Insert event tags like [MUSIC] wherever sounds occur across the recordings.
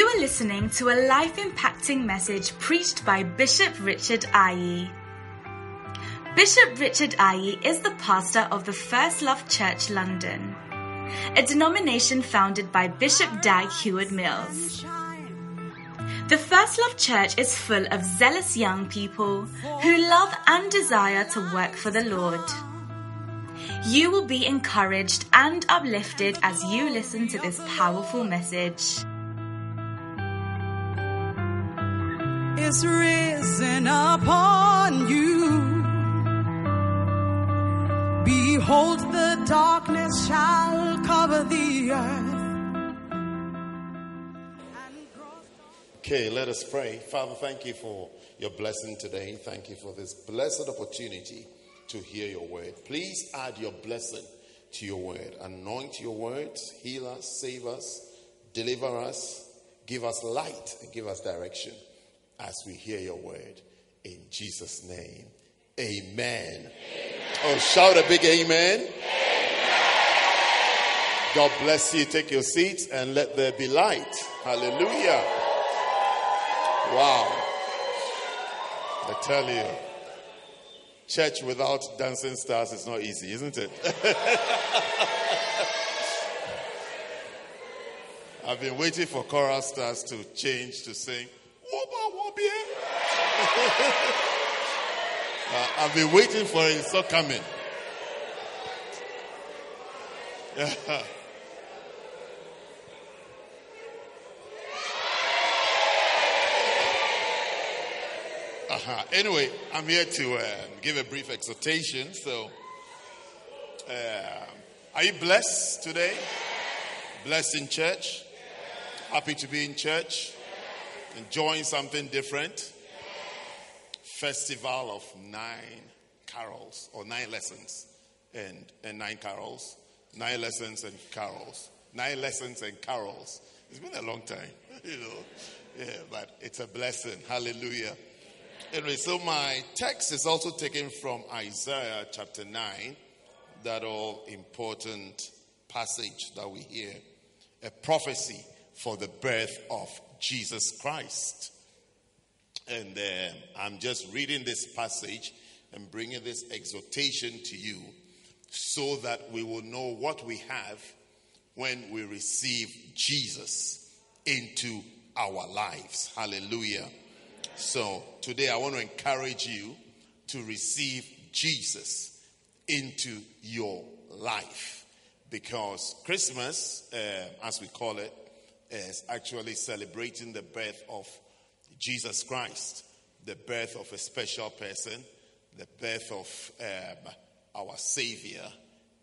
You are listening to a life impacting message preached by Bishop Richard Ayi. Bishop Richard Ayi is the pastor of the First Love Church London, a denomination founded by Bishop Dag Heward Mills. The First Love Church is full of zealous young people who love and desire to work for the Lord. You will be encouraged and uplifted as you listen to this powerful message. Is risen upon you. Behold, the darkness shall cover the earth. Okay, let us pray. Father, thank you for your blessing today. Thank you for this blessed opportunity to hear your word. Please add your blessing to your word. Anoint your words, heal us, save us, deliver us, give us light, and give us direction as we hear your word. In Jesus' name, amen. amen. Oh, shout a big amen. amen. God bless you. Take your seats and let there be light. Hallelujah. Wow. I tell you, church without dancing stars is not easy, isn't it? [LAUGHS] I've been waiting for choral stars to change to sing I've been waiting for it. It's not coming. [LAUGHS] uh-huh. Anyway, I'm here to uh, give a brief exhortation. So, uh, are you blessed today? Blessed in church? Happy to be in church? Enjoying something different? Festival of nine carols or nine lessons and, and nine carols. Nine lessons and carols. Nine lessons and carols. It's been a long time, [LAUGHS] you know. Yeah, but it's a blessing. Hallelujah. Anyway, so my text is also taken from Isaiah chapter 9, that all important passage that we hear. A prophecy for the birth of Jesus Christ. And uh, I'm just reading this passage and bringing this exhortation to you so that we will know what we have when we receive Jesus into our lives. Hallelujah. So today I want to encourage you to receive Jesus into your life because Christmas, uh, as we call it, is actually celebrating the birth of Jesus Christ, the birth of a special person, the birth of um, our Savior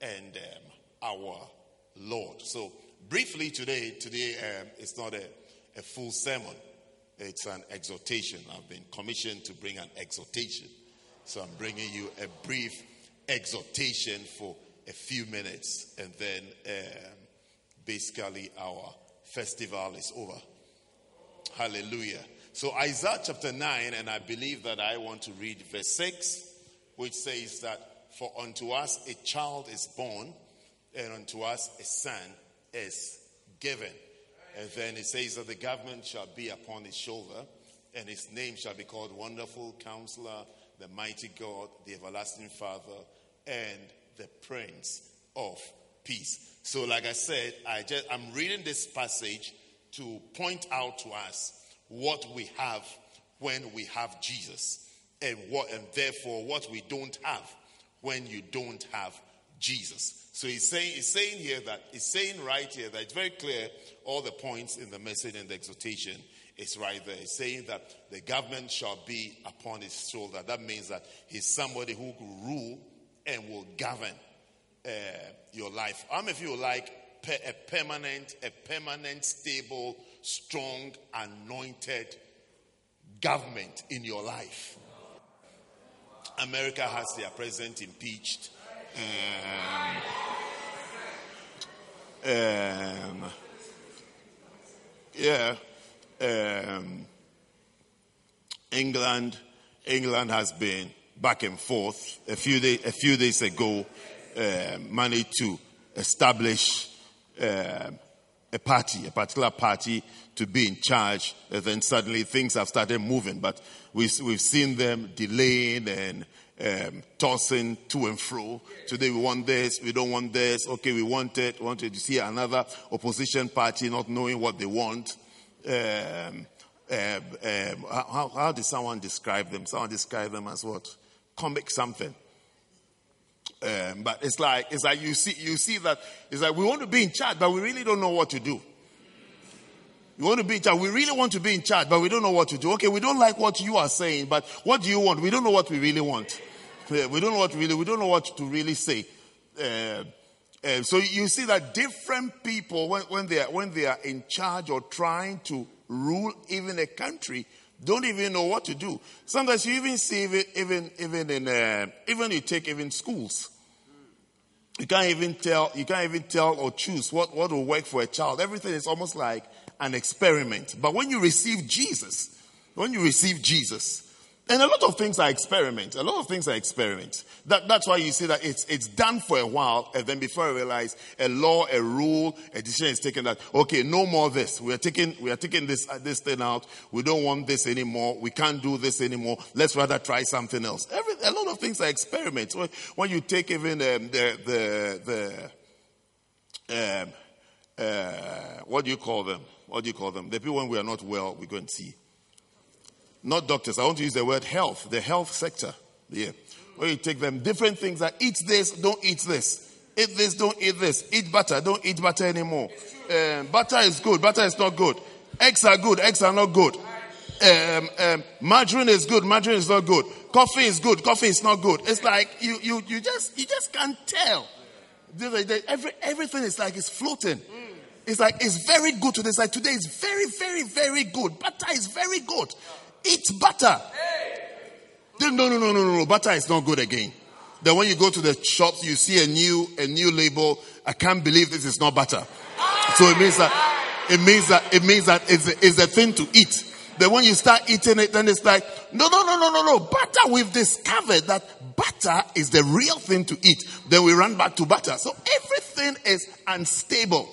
and um, our Lord. So, briefly today, today um, it's not a, a full sermon, it's an exhortation. I've been commissioned to bring an exhortation. So, I'm bringing you a brief exhortation for a few minutes, and then um, basically our festival is over. Hallelujah. So, Isaiah chapter 9, and I believe that I want to read verse 6, which says that, For unto us a child is born, and unto us a son is given. And then it says that the government shall be upon his shoulder, and his name shall be called Wonderful Counselor, the Mighty God, the Everlasting Father, and the Prince of Peace. So, like I said, I just I'm reading this passage to point out to us what we have when we have Jesus and what and therefore what we don't have when you don't have Jesus. So he's saying he's saying here that he's saying right here that it's very clear all the points in the message and the exhortation is right there. He's saying that the government shall be upon his shoulder. That means that he's somebody who will rule and will govern uh, your life. How many of you like a permanent, a permanent, stable, strong, anointed government in your life. America has their president impeached. Um, um, yeah. Um, England, England has been back and forth. A few, day, a few days ago, uh, to establish uh, a party, a particular party to be in charge, and then suddenly things have started moving. But we, we've seen them delaying and um, tossing to and fro. Today we want this, we don't want this. Okay, we want it. Wanted to see another opposition party not knowing what they want. Um, um, um, how, how did someone describe them? Someone described them as what? Comic something. Um, but it's like it's like you see you see that it's like we want to be in charge, but we really don't know what to do. We want to be in charge. We really want to be in charge, but we don't know what to do. Okay, we don't like what you are saying, but what do you want? We don't know what we really want. We don't know what really. We don't know what to really say. Uh, uh, so you see that different people, when, when they are when they are in charge or trying to rule even a country, don't even know what to do. Sometimes you even see even even even in uh, even you take even schools. You can't even tell you can't even tell or choose what, what will work for a child. Everything is almost like an experiment. But when you receive Jesus, when you receive Jesus, and a lot of things are experiments. A lot of things are experiments. That, that's why you see that it's, it's done for a while, and then before I realize a law, a rule, a decision is taken that, okay, no more this. We are taking, we are taking this, uh, this thing out. We don't want this anymore. We can't do this anymore. Let's rather try something else. Every, a lot of things are experiments. When, when you take even um, the, the, the um, uh, what do you call them? What do you call them? The people when we are not well, we go and see not doctors. I want to use the word health, the health sector. Yeah. Where you take them different things that eat this, don't eat this. Eat this, don't eat this. Eat butter, don't eat butter anymore. Um, butter is good, butter is not good. Eggs are good, eggs are not good. Um, um, margarine is good, margarine is not good. Coffee is good, coffee is not good. It's like you, you, you just, you just can't tell. Every, everything is like it's floating. It's like it's very good today. It's like today is very, very, very good. Butter is very good. Eat butter. No, no, no, no, no, no. Butter is not good again. Then when you go to the shops, you see a new, a new label. I can't believe this is not butter. So it means that, it means that, it means that it's a, it's a thing to eat. Then when you start eating it, then it's like, no, no, no, no, no, no. Butter, we've discovered that butter is the real thing to eat. Then we run back to butter. So everything is unstable.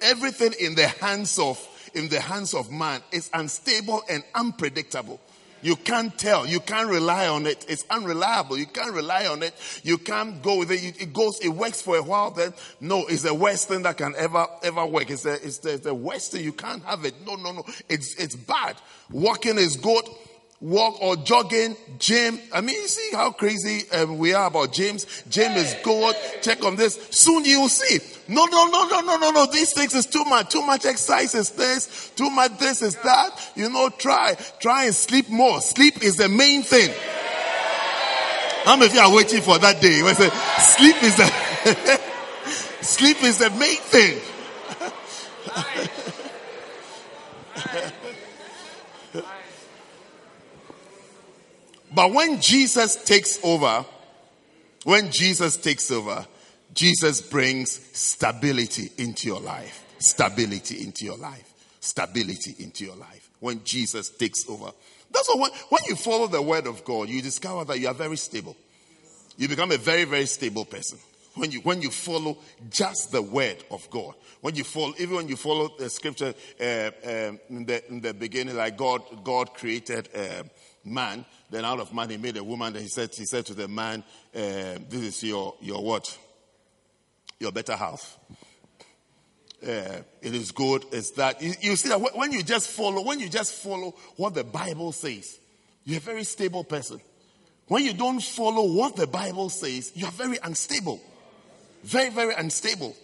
Everything in the hands of in the hands of man is unstable and unpredictable. You can't tell. You can't rely on it. It's unreliable. You can't rely on it. You can't go with it. It goes, it works for a while. Then, no, it's the worst thing that can ever, ever work. It's the, it's the, it's the worst thing. You can't have it. No, no, no. It's, it's bad. Walking is good walk or jogging, gym. I mean, you see how crazy um, we are about James. Gym is good. Check on this. Soon you will see. No, no, no, no, no, no, no. These things is too much. Too much exercise is this. Too much this is that. You know, try. Try and sleep more. Sleep is the main thing. How many of you are waiting for that day? When say, sleep is the, [LAUGHS] sleep is the main thing. [LAUGHS] But when Jesus takes over, when Jesus takes over, Jesus brings stability into your life. Stability into your life. Stability into your life. When Jesus takes over. That's what, when, you follow the word of God, you discover that you are very stable. You become a very, very stable person. When you, when you follow just the word of God. When you follow, even when you follow the scripture uh, um, in, the, in the beginning, like God, God created uh, man, then out of man he made a woman. Then he said, he said to the man, uh, "This is your your what? Your better half. Uh, it is good. It's that you, you see that when you just follow, when you just follow what the Bible says, you're a very stable person. When you don't follow what the Bible says, you are very unstable. Very, very unstable.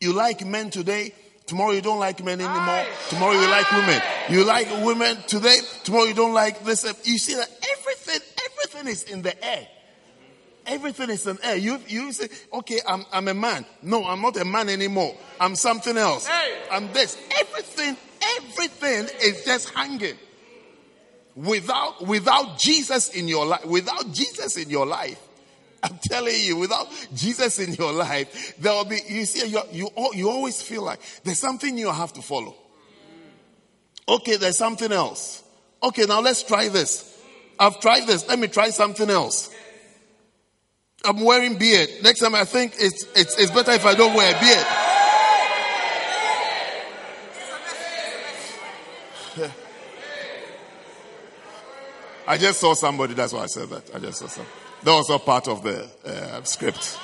You like men today, Tomorrow you don't like men anymore. Tomorrow you like women. You like women today. Tomorrow you don't like this. You see that everything, everything is in the air. Everything is in air. You, you say, okay, I'm, I'm a man. No, I'm not a man anymore. I'm something else. I'm this. Everything, everything is just hanging. Without, without Jesus in your life, without Jesus in your life, I'm telling you, without Jesus in your life, there will be, you see, you, you, you always feel like there's something you have to follow. Okay, there's something else. Okay, now let's try this. I've tried this. Let me try something else. I'm wearing beard. Next time I think it's, it's, it's better if I don't wear a beard. [LAUGHS] I just saw somebody, that's why I said that. I just saw somebody. That was part of the uh, script.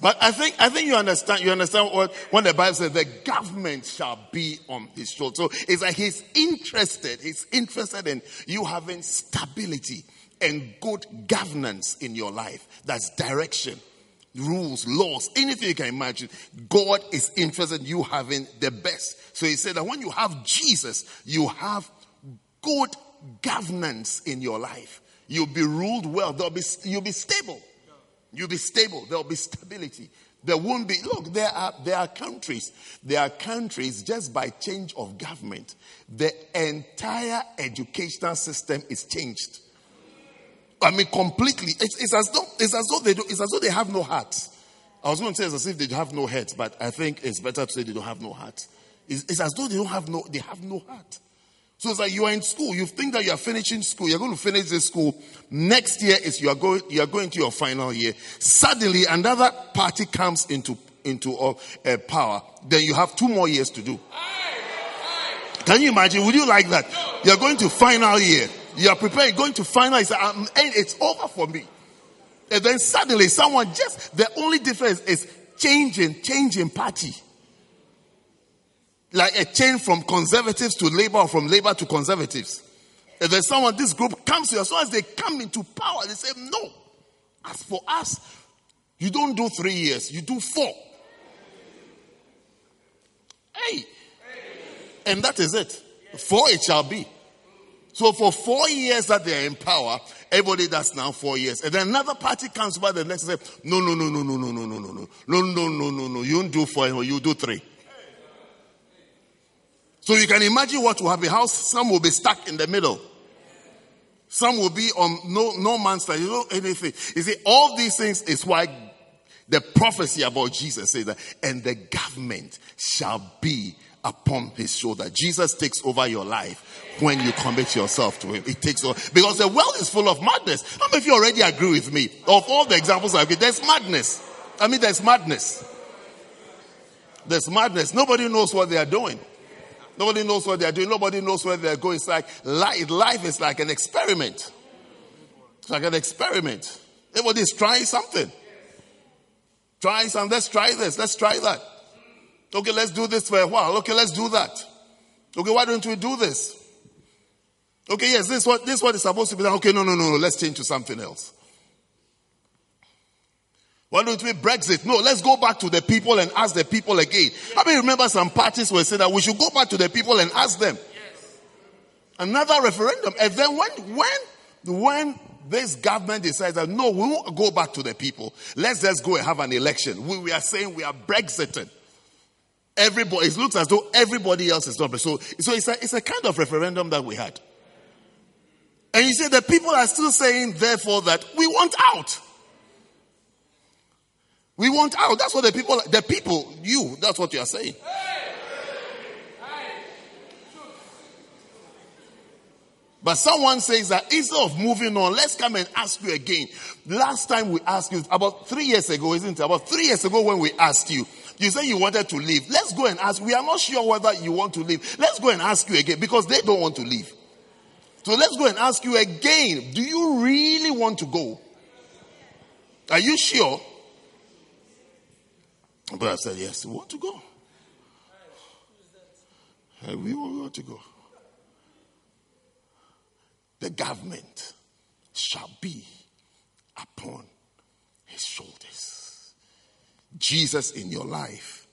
But I think I think you understand you understand what when the Bible says the government shall be on his shoulder. So it's like he's interested, he's interested in you having stability and good governance in your life. That's direction, rules, laws, anything you can imagine. God is interested in you having the best. So he said that when you have Jesus, you have good governance in your life. You'll be ruled well. There'll be, you'll be stable. You'll be stable. There'll be stability. There won't be, look, there are, there are countries, there are countries just by change of government, the entire educational system is changed. I mean, completely. It's, it's as though, it's as though they do, it's as though they have no heart. I was going to say it's as if they have no heads, but I think it's better to say they don't have no heart. It's, it's as though they don't have no, they have no heart. So it's like you are in school. You think that you are finishing school. You're going to finish this school. Next year is you are going, you are going to your final year. Suddenly another party comes into, into uh, uh, power. Then you have two more years to do. Can you imagine? Would you like that? You're going to final year. You are preparing, going to final. It's, um, it's over for me. And then suddenly someone just, the only difference is changing, changing party like a change from conservatives to labor or from labor to conservatives. If there's someone, this group comes here, as soon as they come into power, they say, no. As for us, you don't do three years, you do four. Hey. And that is it. Four it shall be. So for four years that they are in power, everybody does now four years. And then another party comes by the next and say, no, no, no, no, no, no, no, no, no, no, no, no, no, no, no, no, you don't do four, you do three. So you can imagine what will happen. How some will be stuck in the middle. Some will be on no, no man's land. You know anything. You see, all these things is why the prophecy about Jesus says that, and the government shall be upon his shoulder. Jesus takes over your life when you commit yourself to him. It takes over because the world is full of madness. How many of you already agree with me? Of all the examples I've given, there's madness. I mean, there's madness. There's madness. Nobody knows what they are doing. Nobody knows what they're doing. Nobody knows where they're going. It's like life, life is like an experiment. It's like an experiment. Everybody's trying something. Trying something. Let's try this. Let's try that. Okay, let's do this for a while. Okay, let's do that. Okay, why don't we do this? Okay, yes, this what this what is supposed to be done. Okay, no, no, no, no. Let's change to something else. Why don't we Brexit? No, let's go back to the people and ask the people again. I mean, remember some parties were saying that we should go back to the people and ask them? Yes. Another referendum. And then when, when, when this government decides that no, we won't go back to the people. Let's just go and have an election. We, we are saying we are Brexiting. Everybody, it looks as though everybody else is not. So, so it's a, it's a kind of referendum that we had. And you say the people are still saying, therefore, that we want out. We want out. That's what the people, the people, you, that's what you are saying. But someone says that instead of moving on, let's come and ask you again. Last time we asked you, about three years ago, isn't it? About three years ago when we asked you, you said you wanted to leave. Let's go and ask. We are not sure whether you want to leave. Let's go and ask you again because they don't want to leave. So let's go and ask you again. Do you really want to go? Are you sure? But I said, Yes, we want to go. We want to go. The government shall be upon his shoulders. Jesus in your life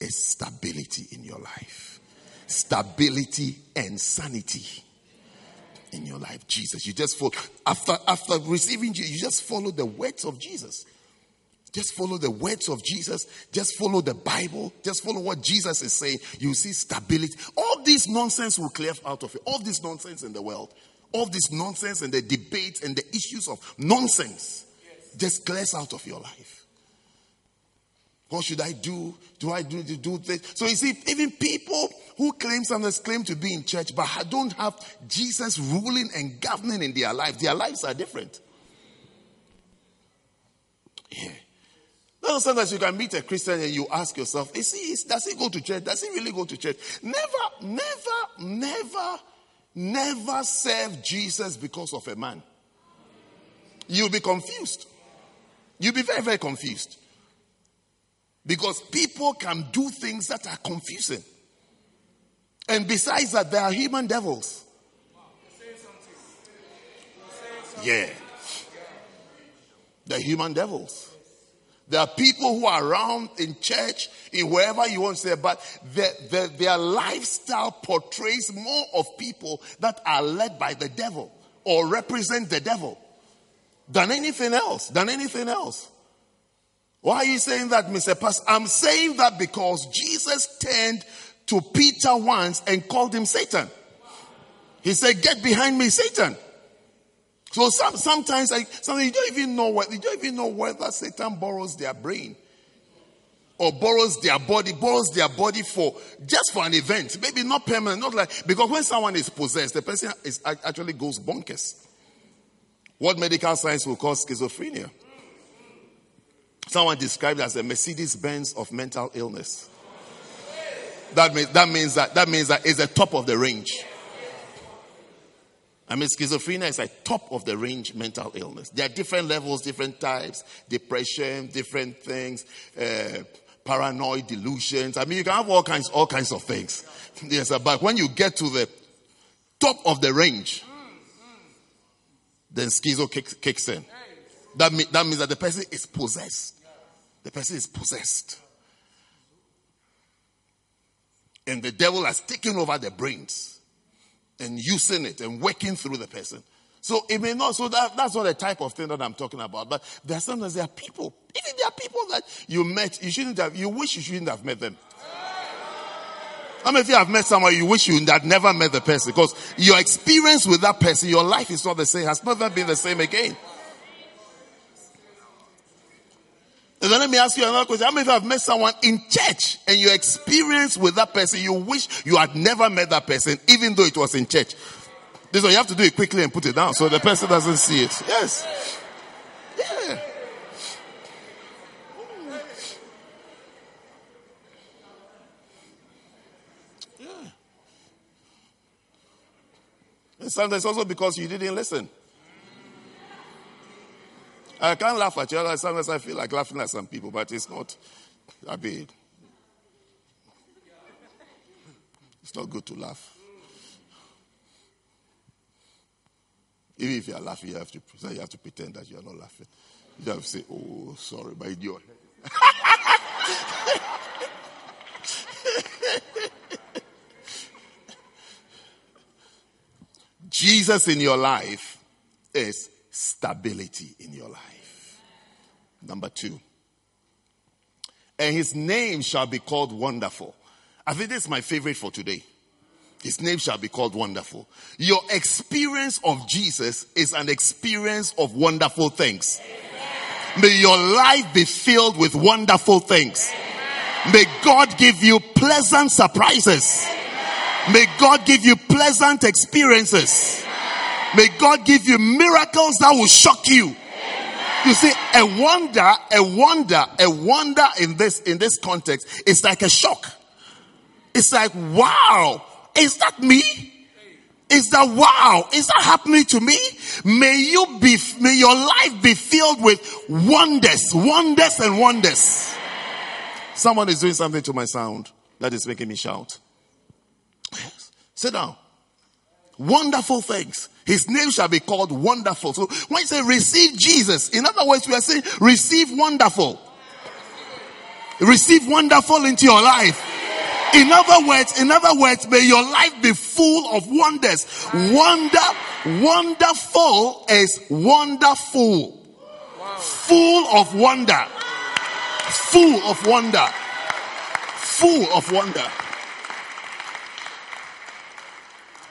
is stability in your life, stability and sanity in your life. Jesus, you just follow after after receiving Jesus, you just follow the words of Jesus. Just follow the words of Jesus. Just follow the Bible. Just follow what Jesus is saying. You see stability. All this nonsense will clear out of you. All this nonsense in the world. All this nonsense and the debates and the issues of nonsense just clears out of your life. What should I do? Do I do to do this? So you see, even people who claim sometimes claim to be in church, but don't have Jesus ruling and governing in their life, their lives are different. Yeah. No, sometimes you can meet a Christian and you ask yourself, is he, is, does he go to church? Does he really go to church? Never, never, never, never serve Jesus because of a man. You'll be confused. You'll be very, very confused. Because people can do things that are confusing. And besides that, there are human devils. Yeah. They're human devils. There are people who are around in church, in wherever you want to say, but their, their, lifestyle portrays more of people that are led by the devil or represent the devil than anything else, than anything else. Why are you saying that, Mr. Pastor? I'm saying that because Jesus turned to Peter once and called him Satan. He said, Get behind me, Satan. So some, sometimes, I, sometimes you don't even know what you don't even know whether Satan borrows their brain or borrows their body, borrows their body for just for an event, maybe not permanent, not like because when someone is possessed, the person is actually goes bonkers. What medical science will call schizophrenia. Someone described as a Mercedes Benz of mental illness. That means that means that that means that it's the top of the range. I mean, schizophrenia is a top of the range mental illness. There are different levels, different types, depression, different things, uh, paranoid delusions. I mean, you can have all kinds, all kinds of things. [LAUGHS] Yes, but when you get to the top of the range, then schizo kicks, kicks in. That, mean, that means that the person is possessed. The person is possessed. And the devil has taken over the brains and using it and working through the person. So it may not, so that, that's not the type of thing that I'm talking about. But there are sometimes there are people, even there are people that you met, you shouldn't have, you wish you shouldn't have met them. How many of you have met someone you wish you had never met the person? Because your experience with that person, your life is not the same, has never been the same again. And then let me ask you another question. How many of you have met someone in church and your experience with that person, you wish you had never met that person, even though it was in church? This one, you have to do it quickly and put it down so the person doesn't see it. Yes. Yeah. Yeah. And sometimes also because you didn't listen. I can't laugh at you. Sometimes I feel like laughing at some people, but it's not. I mean, it's not good to laugh. Even if you are laughing, you have to you have to pretend that you are not laughing. You have to say, "Oh, sorry, my dear." [LAUGHS] Jesus in your life is stability in your life. Number two. And his name shall be called Wonderful. I think this is my favorite for today. His name shall be called Wonderful. Your experience of Jesus is an experience of wonderful things. Amen. May your life be filled with wonderful things. Amen. May God give you pleasant surprises. Amen. May God give you pleasant experiences. May God give you miracles that will shock you. You see, a wonder, a wonder, a wonder in this, in this context is like a shock. It's like, wow, is that me? Is that wow? Is that happening to me? May you be, may your life be filled with wonders, wonders and wonders. Someone is doing something to my sound that is making me shout. Sit down. Wonderful things. His name shall be called wonderful. So when you say receive Jesus, in other words, we are saying receive wonderful. Receive wonderful into your life. In other words, in other words, may your life be full of wonders. Wonder, wonderful is wonderful. Full of wonder. Full of wonder. Full of wonder.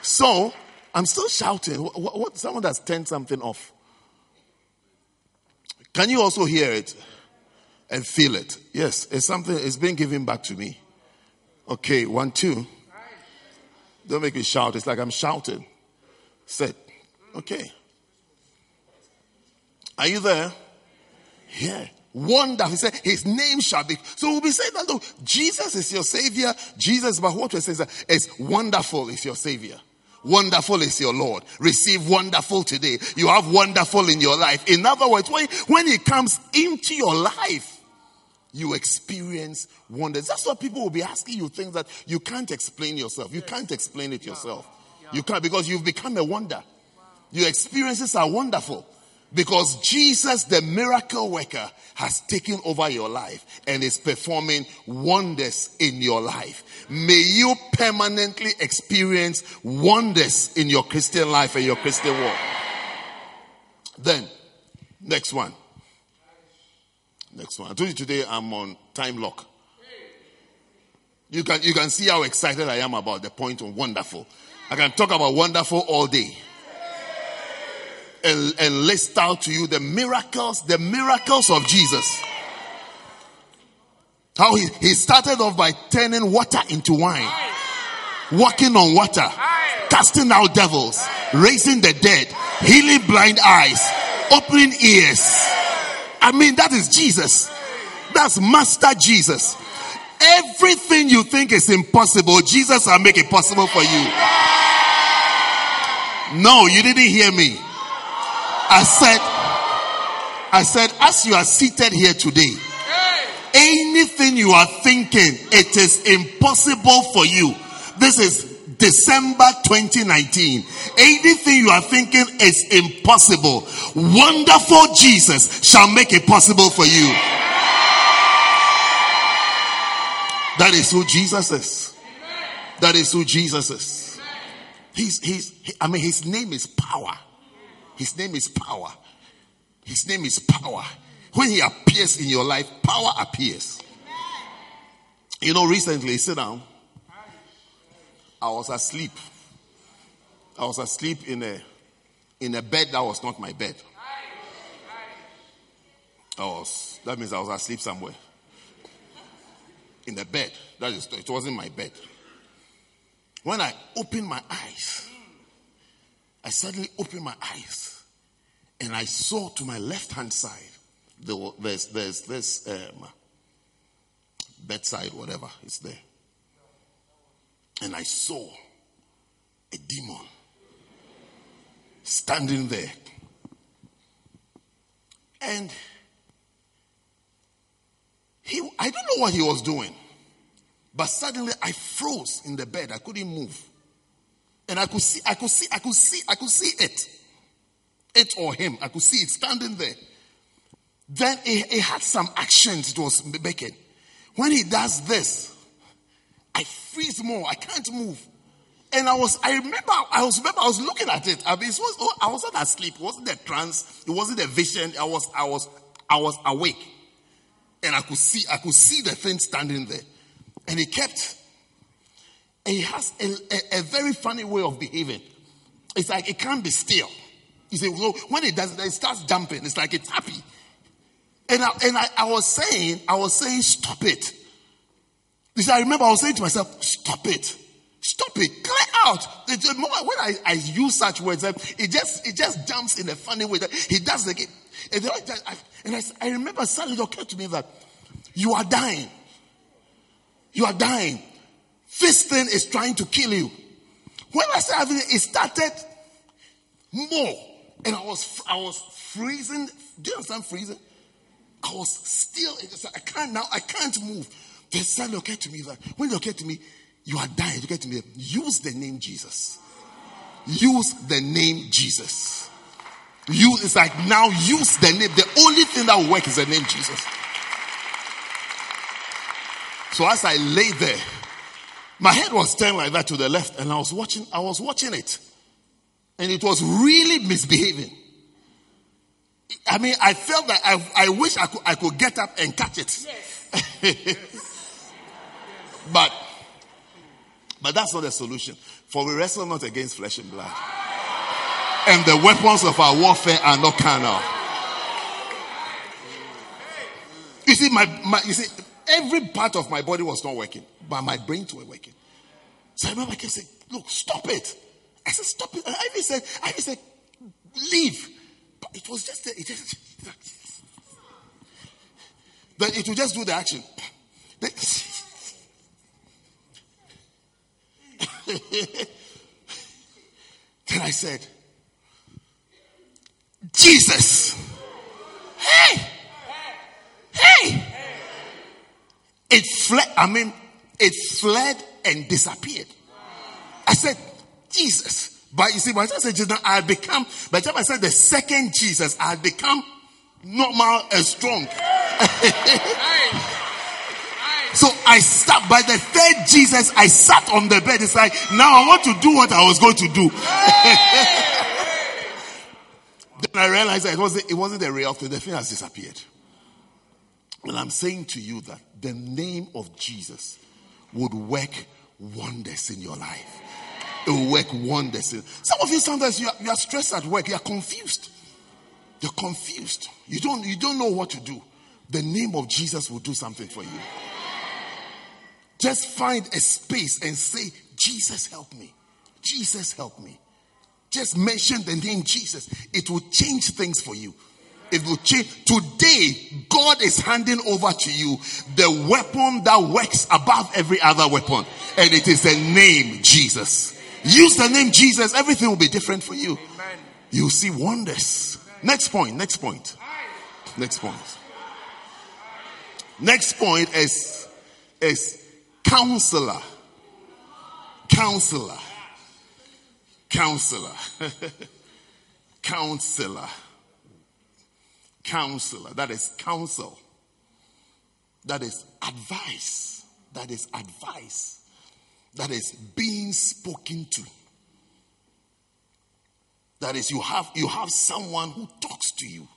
So, I'm still shouting. What, what, someone has turned something off. Can you also hear it and feel it? Yes, it's something, it's being given back to me. Okay, one, two. Don't make me shout. It's like I'm shouting. Sit. Okay. Are you there? Yeah. Wonderful. He said, His name shall be. So we'll be saying that, look, Jesus is your Savior. Jesus, but what we're saying is, wonderful is your Savior. Wonderful is your Lord. Receive wonderful today. You have wonderful in your life. In other words, when, He comes into your life, you experience wonders. That's what people will be asking you things that you can't explain yourself. You can't explain it yourself. You can't because you've become a wonder. Your experiences are wonderful because Jesus, the miracle worker, has taken over your life and is performing wonders in your life. May you permanently experience wonders in your Christian life and your Christian walk. Then, next one. Next one. I told you today I'm on time lock. You can, you can see how excited I am about the point of wonderful. I can talk about wonderful all day. And, and list out to you the miracles, the miracles of Jesus. How he, he started off by turning water into wine, walking on water, casting out devils, raising the dead, healing blind eyes, opening ears. I mean, that is Jesus. That's Master Jesus. Everything you think is impossible, Jesus will make it possible for you. No, you didn't hear me. I said, I said, as you are seated here today, anything you are thinking, it is impossible for you. This is December 2019. Anything you are thinking is impossible. Wonderful Jesus shall make it possible for you. That is who Jesus is. That is who Jesus is. He's, he's, I mean, his name is power. His name is power. His name is power. When he appears in your life, power appears. You know, recently, sit down. I was asleep. I was asleep in a in a bed that was not my bed. I was that means I was asleep somewhere. In the bed. That is it wasn't my bed. When I opened my eyes, I suddenly opened my eyes and I saw to my left hand side there there's there's this um, bedside, whatever, it's there. And I saw a demon standing there. And he, I don't know what he was doing, but suddenly I froze in the bed. I couldn't move. And I could see, I could see, I could see, I could see it. It or him. I could see it standing there. Then it, it had some actions it was making. When he does this, I freeze more. I can't move. And I was, I remember, I was, remember, I was looking at it. I mean, it was, oh, I was not asleep. It wasn't a trance. It wasn't a vision. I was, I was, I was awake. And I could see, I could see the thing standing there. And he kept, he has a, a, a very funny way of behaving. It's like it can't be still. You see, so when it does it, it starts jumping. It's like it's happy. And I, and I, I was saying, I was saying, stop it. Because I remember I was saying to myself, stop it. Stop it. Clear out. The moment when I, I use such words, eh, it just it just jumps in a funny way that he does again. And, I, and I, I remember suddenly it occurred to me that you are dying. You are dying. This thing is trying to kill you. When I started having it, it started more. And I was I was freezing. Do you understand freezing? I was still, I can't now, I can't move. They suddenly occurred to me that when it occurred to me, you are dying, it occurred to me, use the name Jesus. Use the name Jesus. You, it's like now use the name. The only thing that will work is the name Jesus. So as I lay there, my head was turned like that to the left, and I was watching, I was watching it. And it was really misbehaving. I mean, I felt that I, I wish I could, I could get up and catch it. Yes. [LAUGHS] but, but that's not the solution. For we wrestle not against flesh and blood. And the weapons of our warfare are not carnal. You see, my, my you see, every part of my body was not working, but my brains were working. So I remember I kept saying, look, stop it. I said, stop it. I even said, I even said, leave. But it was just, it just, [LAUGHS] then it will just do the action. [LAUGHS] then I said, Jesus. Hey! Hey! It fled, I mean, it fled and disappeared. I said, Jesus. But you see, by the time I said Jesus, I had become, by the time I said the second Jesus, I had become normal and strong. [LAUGHS] so I sat by the third Jesus, I sat on the bed. It's like, now I want to do what I was going to do. [LAUGHS] then I realized that it wasn't, it wasn't a real thing. The thing has disappeared. And I'm saying to you that the name of Jesus would work wonders in your life. It will work wonders. In, some of you sometimes you are, you are stressed at work. You are confused. You're confused. You don't, you don't know what to do. The name of Jesus will do something for you. Just find a space and say, Jesus, help me. Jesus, help me. Just mention the name Jesus. It will change things for you. It will change. Today, God is handing over to you the weapon that works above every other weapon. And it is the name Jesus. Use the name Jesus. Everything will be different for you. You'll see wonders. Next point. Next point. Next point. Next point is, is counselor. Counselor. Counselor. [LAUGHS] counselor. Counselor. That is counsel. That is advice. That is advice. That is being spoken to. That is, you have you have someone who talks to you.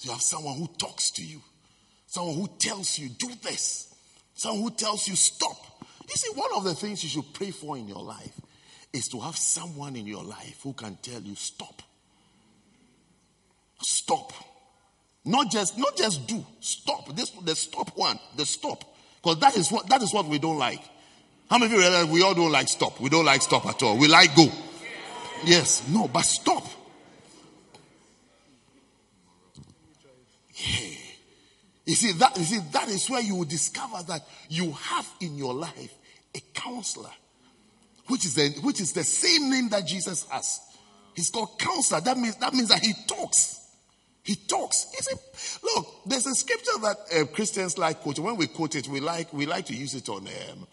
You have someone who talks to you. Someone who tells you, do this. Someone who tells you, stop. You see, one of the things you should pray for in your life is to have someone in your life who can tell you, stop. Stop. Not just not just do. Stop. This the stop one. The stop. Because that is what that is what we don't like. How many of you realize we all don't like stop? We don't like stop at all. We like go. Yes. No, but stop. Yeah. You see, that you see, that is where you will discover that you have in your life a counselor, which is the which is the same name that Jesus has. He's called counselor. That means that means that he talks. He talks. Said, look, there's a scripture that uh, Christians like quoting. When we quote it, we like we like to use it on um,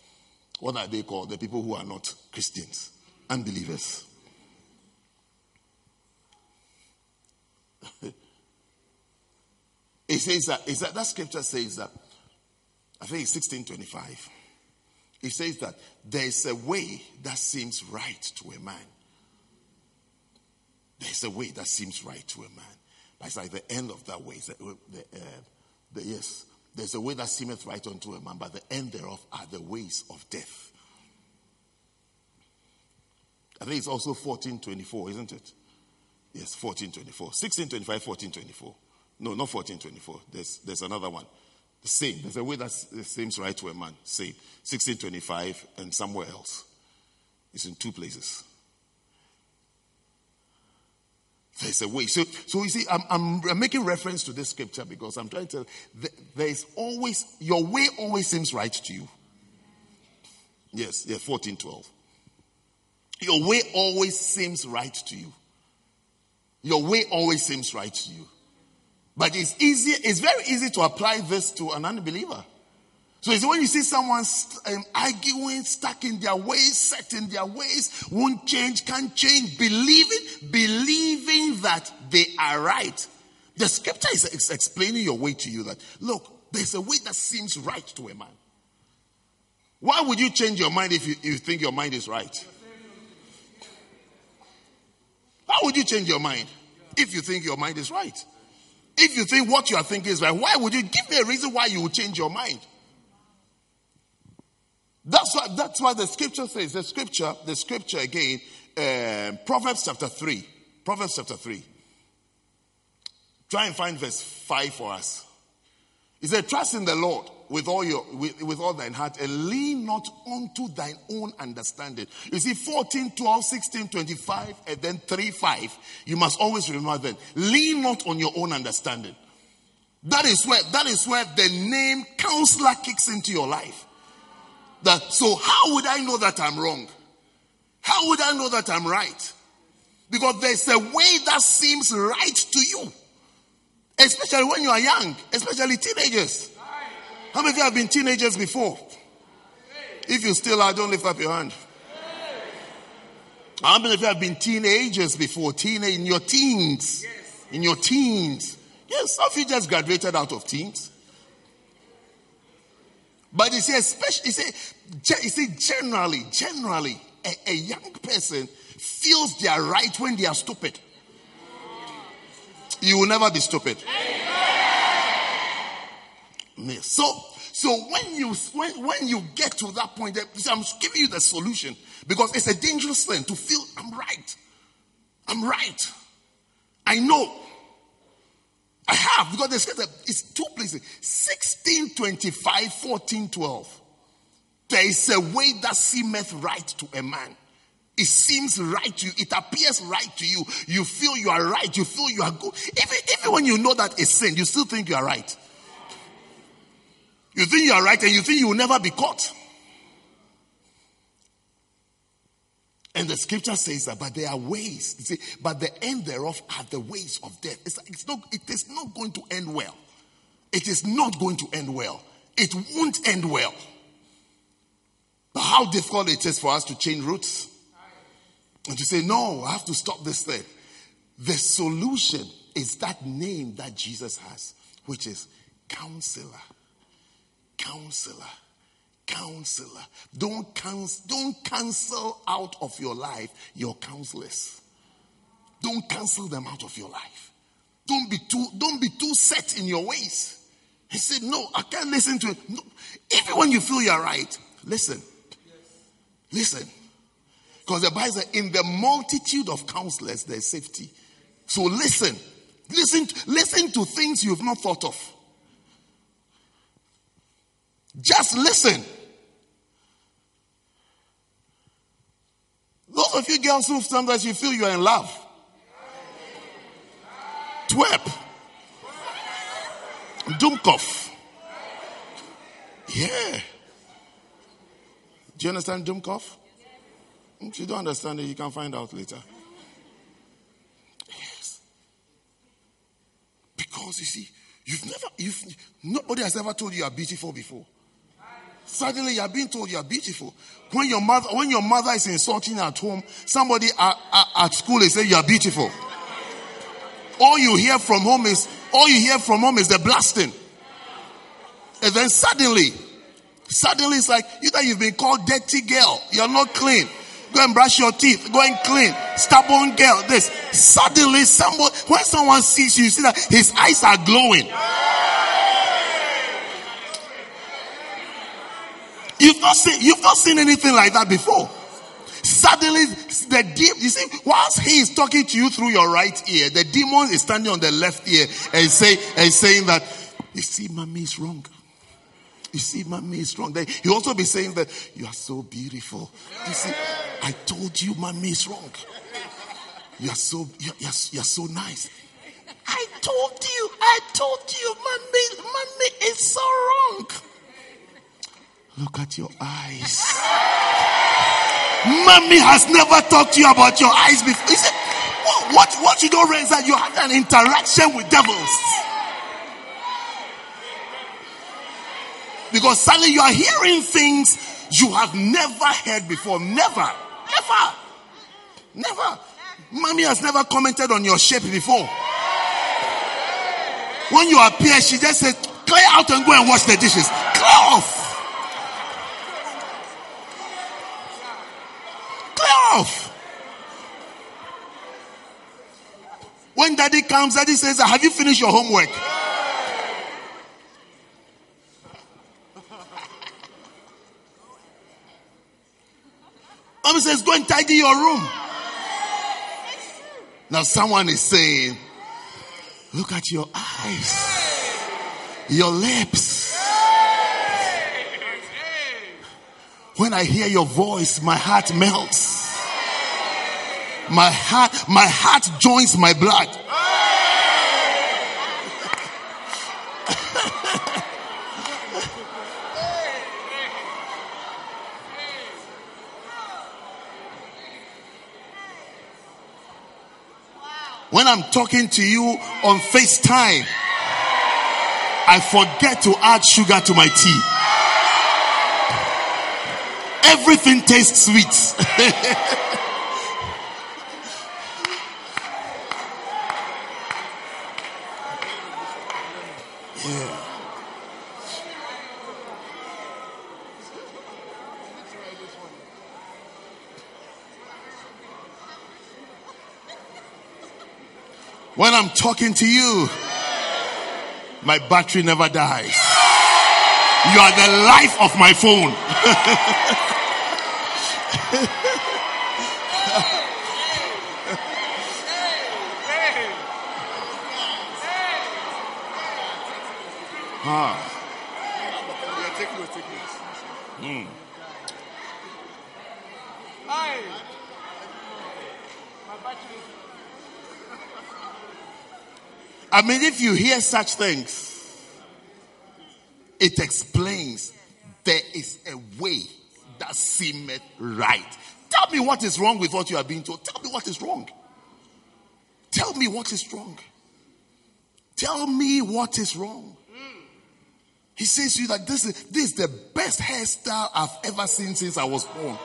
what are they called? The people who are not Christians, unbelievers. [LAUGHS] it says that, is that that scripture says that I think it's 1625. It says that there is a way that seems right to a man. There's a way that seems right to a man. But it's like the end of that way. The, uh, the, yes, there's a way that seemeth right unto a man, but the end thereof are the ways of death. I think it's also 1424, isn't it? Yes, 1424. 1625, 1424. No, not 1424. There's, there's another one. The same. There's a way that seems right to a man. Same. 1625 and somewhere else. It's in two places. There's a way. So, so you see, I'm, I'm, I'm making reference to this scripture because I'm trying to. There is always your way always seems right to you. Yes, yeah, 14, 12. Your way always seems right to you. Your way always seems right to you. But it's easy, it's very easy to apply this to an unbeliever. So when you see someone um, arguing, stuck in their ways, set in their ways, won't change, can't change, believing, believing that they are right. The scripture is explaining your way to you that, look, there's a way that seems right to a man. Why would you change your mind if you, you think your mind is right? How would you change your mind if you think your mind is right? If you think what you are thinking is right, why would you give me a reason why you would change your mind? That's what that's what the scripture says. The scripture, the scripture again, uh, Proverbs chapter 3. Proverbs chapter 3. Try and find verse 5 for us. He said, Trust in the Lord with all your with, with all thine heart and lean not unto thine own understanding. You see, 14, 12, 16, 25, and then 3, 5. You must always remember that. Lean not on your own understanding. That is where that is where the name counselor kicks into your life. That so how would I know that I'm wrong? How would I know that I'm right? Because there's a way that seems right to you. Especially when you are young, especially teenagers. How many of you have been teenagers before? If you still are, don't lift up your hand. How many of you have been teenagers before? Teenage in your teens. In your teens. Yes, some of you just graduated out of teens. But you see, especially, you see, you see generally, generally, a, a young person feels they are right when they are stupid. You will never be stupid. So, so when you when when you get to that point, I'm giving you the solution because it's a dangerous thing to feel I'm right. I'm right. I know. I have because it's two places 16, 25, 14, 12. There is a way that seemeth right to a man. It seems right to you. It appears right to you. You feel you are right. You feel you are good. Even, even when you know that it's sin, you still think you are right. You think you are right and you think you will never be caught. And the scripture says that, but there are ways. You see, but the end thereof are the ways of death. It's, it's not, it is not going to end well. It is not going to end well. It won't end well. But how difficult it is for us to change routes and to say, no, I have to stop this thing. The solution is that name that Jesus has, which is counselor. Counselor counselor. Don't cancel, don't cancel out of your life your counselors. Don't cancel them out of your life. Don't be too, don't be too set in your ways. He said, No, I can't listen to it. No. Even when you feel you're right, listen. Listen. Because the Bible says, in the multitude of counselors, there's safety. So listen. Listen, listen to things you've not thought of. Just listen. Those of you girls who sometimes you feel you're in love. Twerp. Dumkov. Yeah. Do you understand Dumkov? If you don't understand it, you can find out later. Yes. Because you see, you've never, you've, nobody has ever told you you are beautiful before. Suddenly you are being told you are beautiful. When your mother, when your mother is insulting at home, somebody at, at, at school is saying you are beautiful. All you hear from home is, all you hear from home is the blasting. And then suddenly, suddenly it's like, either you've been called dirty girl, you're not clean. Go and brush your teeth. Go and clean. Stubborn girl. This. Suddenly, someone, when someone sees you, you see that his eyes are glowing. You've not seen, you've not seen anything like that before. Suddenly, the deep, you see, whilst he is talking to you through your right ear, the demon is standing on the left ear and say, and saying that, you see, mommy is wrong. You see, mommy is wrong. Then he also be saying that you are so beautiful. You see, I told you, mommy is wrong. You are so, you're, you're, you're so nice. I told you, I told you, mommy, mommy is so wrong. Look at your eyes. Mommy has never talked to you about your eyes before. He said, what, what, what you don't realize that you had an interaction with devils. Because suddenly you are hearing things you have never heard before. Never. Never. Never. Mommy has never commented on your shape before. When you appear, she just says, clear out and go and wash the dishes. Clear off. Off. When daddy comes, daddy says, Have you finished your homework? [LAUGHS] Mommy says, Go and tidy your room. Now, someone is saying, Look at your eyes, your lips. When I hear your voice, my heart melts. My heart, my heart joins my blood. when I'm talking to you on FaceTime, I forget to add sugar to my tea. Everything tastes sweet. yeah. When I'm talking to you, my battery never dies. You are the life of my phone. [LAUGHS] [LAUGHS] I mean, if you hear such things, it explains there is a way that seemeth right. Tell me what is wrong with what you are being told. Tell me what is wrong. Tell me what is wrong. Tell me what is wrong. He says to you that this is, this is the best hairstyle I've ever seen since I was born.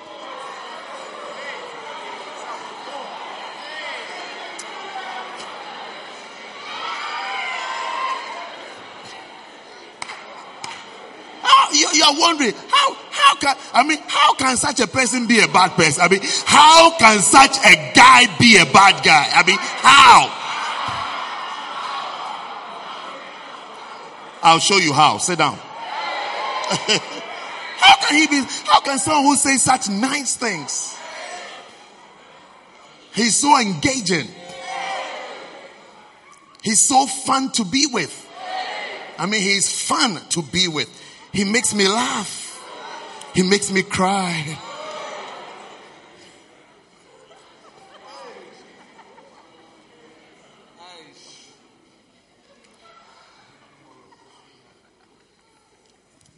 you, you are wondering how how can I mean how can such a person be a bad person? I mean, how can such a guy be a bad guy? I mean, how? I'll show you how. Sit down. [LAUGHS] how can he be? How can someone who says such nice things? He's so engaging. He's so fun to be with. I mean, he's fun to be with. He makes me laugh. He makes me cry.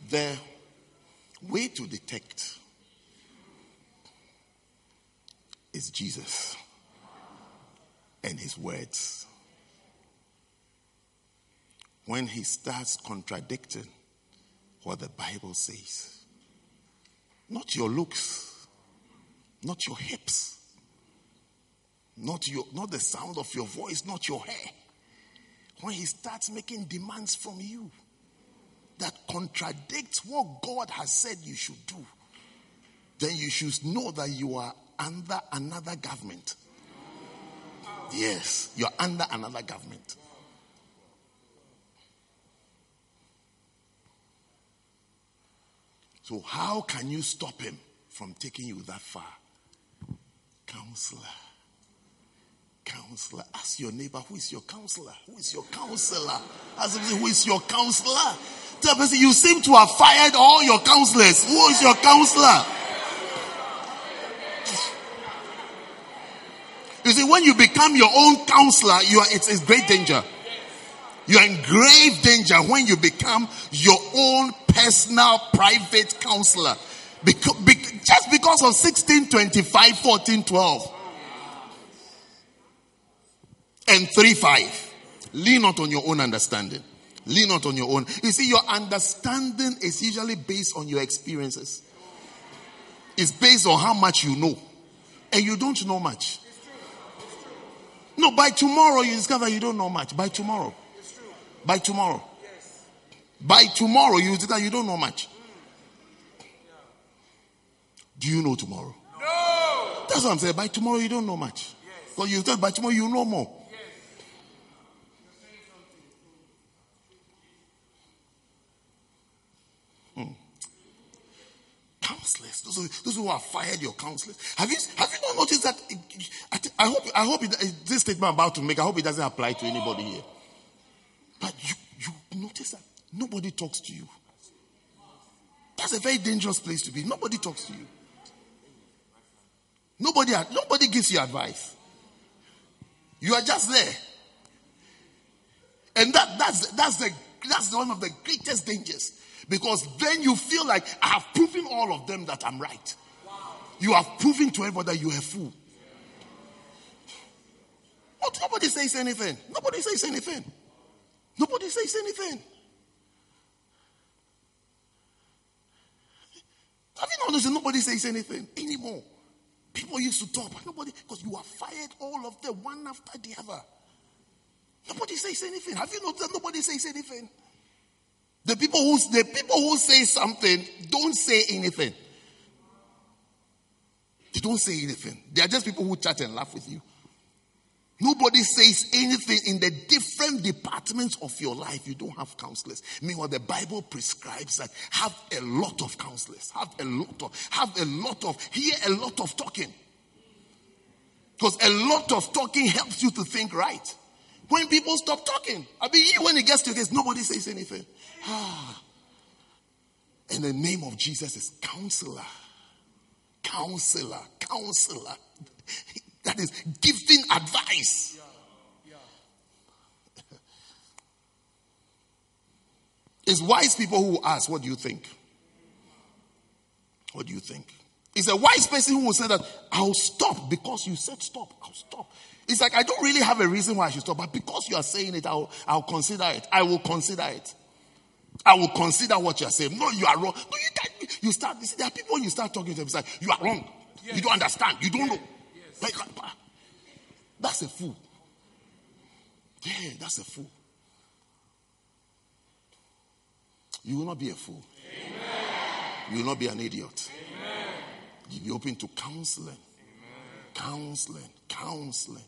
The way to detect is Jesus and his words. When he starts contradicting what the Bible says. Not your looks, not your hips, not your not the sound of your voice, not your hair. When he starts making demands from you that contradicts what God has said you should do, then you should know that you are under another government. Yes, you're under another government. So, how can you stop him from taking you that far? Counselor. Counselor. Ask your neighbor, who is your counselor? Who is your counselor? Ask him, who is your counselor? Tell person, you seem to have fired all your counselors. Who is your counselor? You see, when you become your own counselor, you are, it's, it's great danger. You are in grave danger when you become your own personal private counselor. Because, be, just because of 16, 25, 14, 12. And 3, 5. Lean not on your own understanding. Lean not on your own. You see, your understanding is usually based on your experiences. It's based on how much you know. And you don't know much. No, by tomorrow you discover you don't know much. By tomorrow. By tomorrow. By tomorrow, you that you don't know much. Do you know tomorrow? No. That's what I'm saying. By tomorrow, you don't know much. Because you thought by tomorrow, you know more. Hmm. Counselors, those, who, those who have fired your counselors. Have you have you not noticed that? I, I hope I hope it, this statement I'm about to make. I hope it doesn't apply to anybody here. But you you notice that Nobody talks to you. That's a very dangerous place to be. Nobody talks to you. Nobody, nobody gives you advice. You are just there. And that, that's, that's, the, that's one of the greatest dangers. Because then you feel like I have proven all of them that I'm right. You have proven to everybody that you are a fool. But nobody says anything. Nobody says anything. Nobody says anything. Have you noticed that nobody says anything anymore? People used to talk, but nobody, because you are fired all of them one after the other. Nobody says anything. Have you noticed that nobody says anything? The people who the people who say something don't say anything. They don't say anything. They are just people who chat and laugh with you. Nobody says anything in the different departments of your life. You don't have counselors. Meanwhile, the Bible prescribes that have a lot of counselors, have a lot of, have a lot of, hear a lot of talking. Because a lot of talking helps you to think right. When people stop talking, I mean, when it gets to this, nobody says anything. Ah. And the name of Jesus is counselor. Counselor. Counselor. That is giving advice. [LAUGHS] It's wise people who ask, What do you think? What do you think? It's a wise person who will say that I'll stop because you said stop. I'll stop. It's like I don't really have a reason why I should stop, but because you are saying it, I'll, I'll consider it. I will consider it. I will consider what you are saying. No, you are wrong. No, you, you start. There are people you start talking to them. It's like you are wrong. Yes. You don't understand. You don't know. That's a fool. Yeah, that's a fool. You will not be a fool. Amen. You will not be an idiot. Amen. You'll be open to counseling. Amen. Counseling, counseling,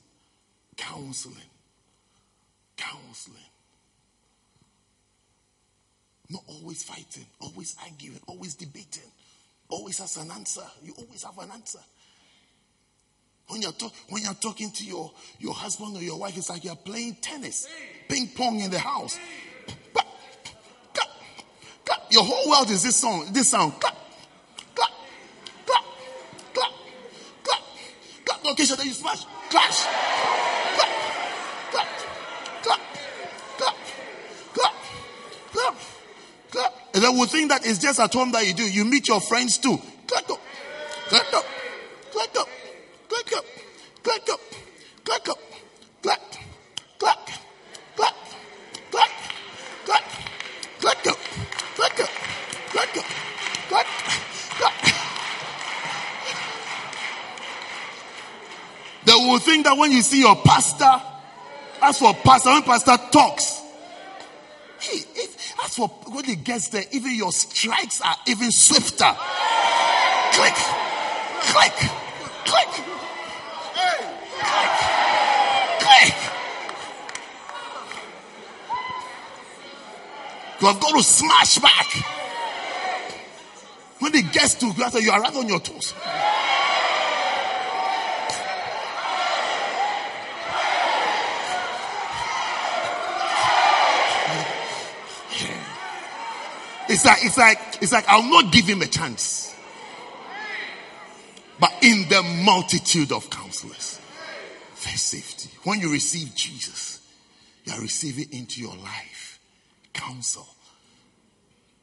counseling, counseling. Not always fighting, always arguing, always debating, always has an answer. You always have an answer. When you're, talk, when you're talking to your, your husband or your wife, it's like you're playing tennis, ping pong in the house. Clap, clap, clap. Your whole world is this song, this sound. Clap, clap, clap, clap, clap, clap. Location that you smash, clash. Clap, clap, clap, clap, clap, clap, clap. And then we think that it's just at home that you do. You meet your friends too. Clap up, clap up, clap up. Clack up, clack up, clack up, clack, clack, clack, clack, clack, clack up, clack up, clack up, clack, clack. They will think that when you see your pastor, as for pastor, when pastor talks, hey, if, as for when he gets there, even your strikes are even swifter. Click, click, click. click, click. You have got to smash back. When he gets to you, you are right on your toes. It's like, it's like, it's like, I'll not give him a chance. But in the multitude of counselors, there's safety. When you receive Jesus, you are receiving into your life counsel.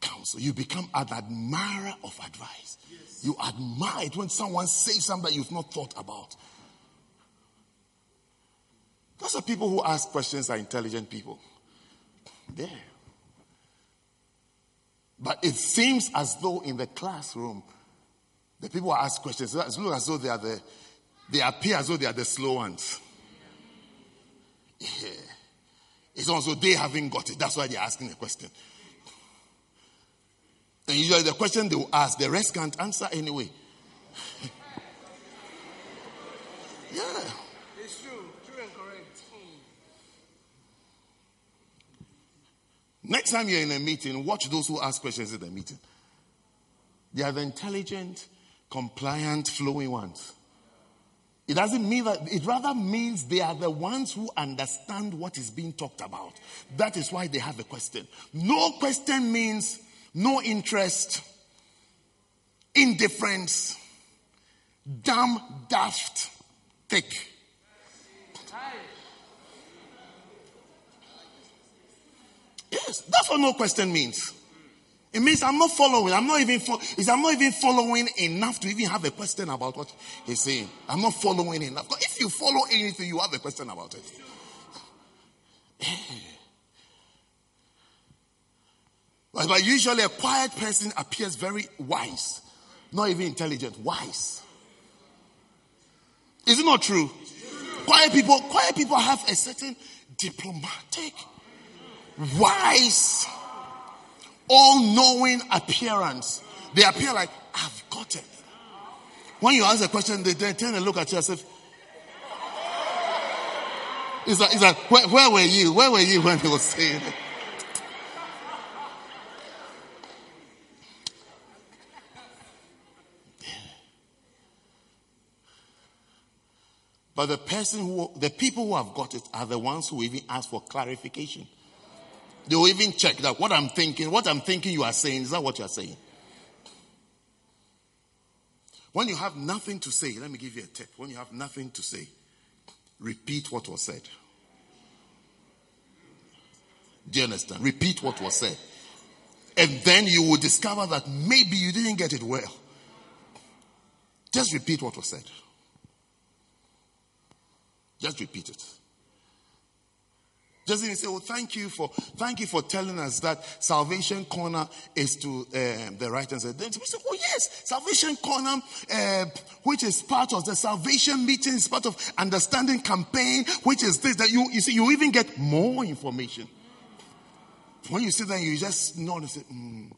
Counsel. You become an admirer of advice. You admire it when someone says something you've not thought about. Those are people who ask questions are intelligent people. There. But it seems as though in the classroom, the people who ask questions, it looks as though they are the, they appear as though they are the slow ones. Yeah. It's also they haven't got it. That's why they're asking the question. And usually the question they will ask, the rest can't answer anyway. [LAUGHS] yeah. It's true. True and correct. Next time you're in a meeting, watch those who ask questions in the meeting. They are the intelligent, compliant, flowing ones. It doesn't mean that, it rather means they are the ones who understand what is being talked about. That is why they have a question. No question means no interest, indifference, dumb, daft, thick. That's what no question means. It means I'm not following. I'm not even. Fo- I'm not even following enough to even have a question about what he's saying. I'm not following enough. If you follow anything, you have a question about it. [SIGHS] But usually a quiet person appears very wise, not even intelligent, wise. Is it not true? Quiet people, quiet people have a certain diplomatic, wise, all-knowing appearance. They appear like I've got it. When you ask a question, they, they turn and look at you as if it's like, it's like where, where were you? Where were you when he was saying it? But the person who, the people who have got it are the ones who even ask for clarification. They will even check that what I'm thinking, what I'm thinking you are saying, is that what you are saying? When you have nothing to say, let me give you a tip. When you have nothing to say, repeat what was said. Do you understand? Repeat what was said. And then you will discover that maybe you didn't get it well. Just repeat what was said. Just repeat it. Just even say, "Oh, thank you for thank you for telling us that Salvation Corner is to um, the right hand side." Then we say, "Oh yes, Salvation Corner, uh, which is part of the Salvation meeting, is part of Understanding campaign, which is this that you you see you even get more information." When you sit there, you just nod and say, mm.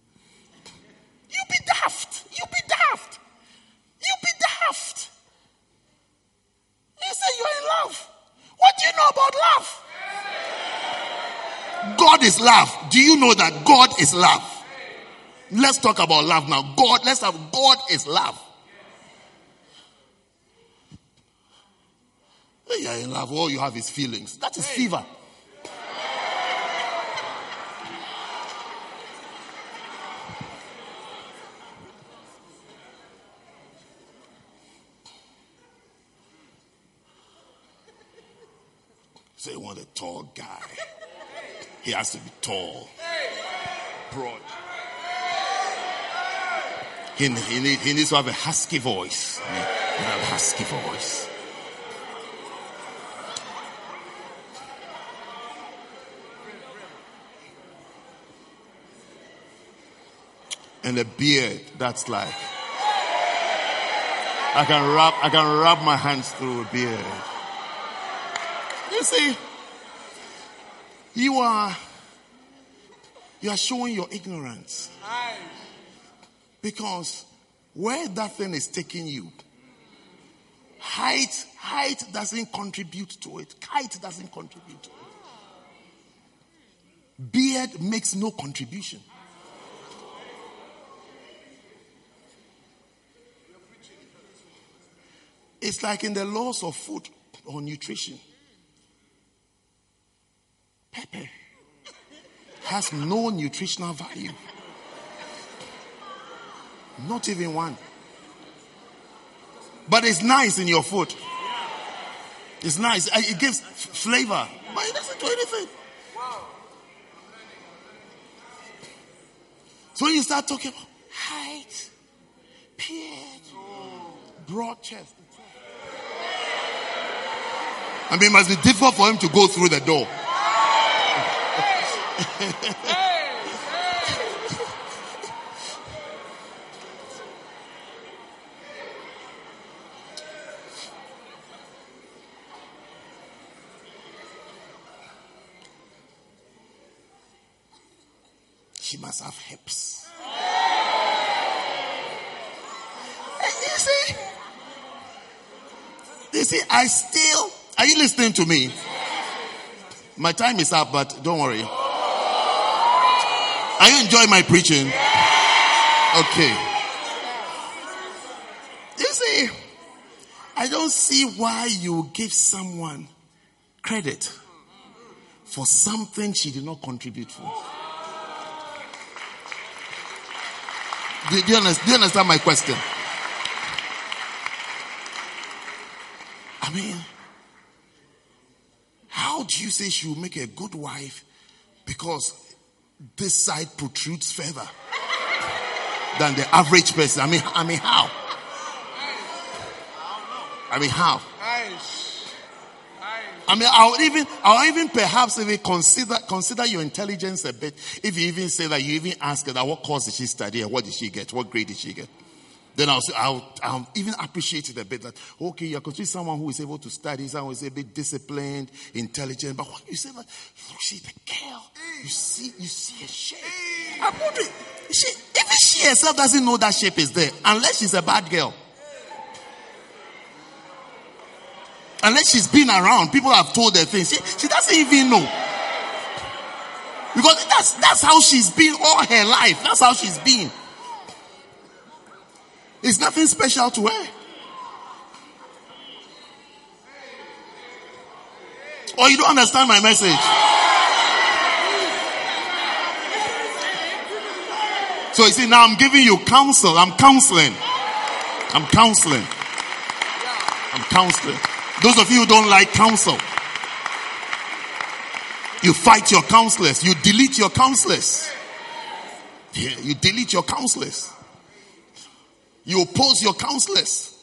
"You be daft, you be daft, you be daft." You say you're in love. What do you know about love? God is love. Do you know that God is love? Let's talk about love now. God, let's have God is love. You're in love. All you have is feelings. That is fever. So you want a tall guy. He has to be tall, broad. He, he, need, he needs to have a husky voice. He a husky voice. And a beard that's like I can rub I can rub my hands through a beard. You see, you are you are showing your ignorance. Because where that thing is taking you, height, height doesn't contribute to it. Height doesn't contribute to it. Beard makes no contribution. It's like in the laws of food or nutrition. Pepper has no nutritional value. Not even one. But it's nice in your food. It's nice. Uh, it gives flavor, but it doesn't do anything. So you start talking about height, beard, broad chest, I mean, it must be difficult for him to go through the door. She must have hips. You see, you see, I still. Are you listening to me? My time is up, but don't worry. Are you enjoying my preaching? Okay. You see, I don't see why you give someone credit for something she did not contribute for. Do, do, you understand, do you understand my question? I mean, how do you say she will make a good wife because this side protrudes further than the average person? I mean, I mean, how? I mean, how? I mean, I'll even, I'll even perhaps even consider, consider your intelligence a bit. If you even say that you even ask her that what course did she study and what did she get? What grade did she get? Then I'll, I'll, I'll even appreciate it a bit that, okay, you're considering someone who is able to study, someone who is a bit disciplined, intelligent. But what you say that, look, she's the girl. You see, you see a shape. I'm wondering, she, even she herself doesn't know that shape is there unless she's a bad girl. Unless she's been around, people have told her things. She, she doesn't even know. Because that's, that's how she's been all her life. That's how she's been. It's nothing special to her. Or you don't understand my message. So you see, now I'm giving you counsel. I'm counseling. I'm counseling. I'm counseling. Those of you who don't like counsel, you fight your counselors. You delete your counselors. Yeah, you delete your counselors. You oppose your counselors.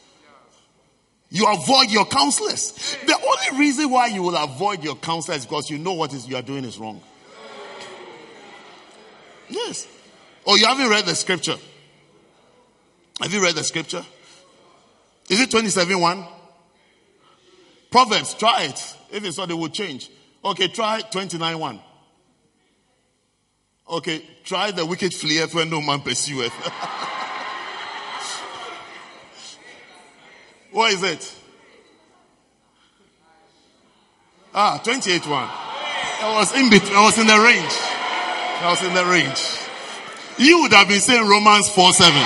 You avoid your counselors. The only reason why you will avoid your counselors is because you know what is you are doing is wrong. Yes. Oh, you haven't read the scripture. Have you read the scripture? Is it 27 1? Proverbs, try it. If it's not, it will change. Okay, try 29 1. Okay, try the wicked fleeth when no man pursueth. [LAUGHS] what is it? Ah, 28 1. I was in between, I was in the range. I was in the range. You would have been saying Romans 4 7.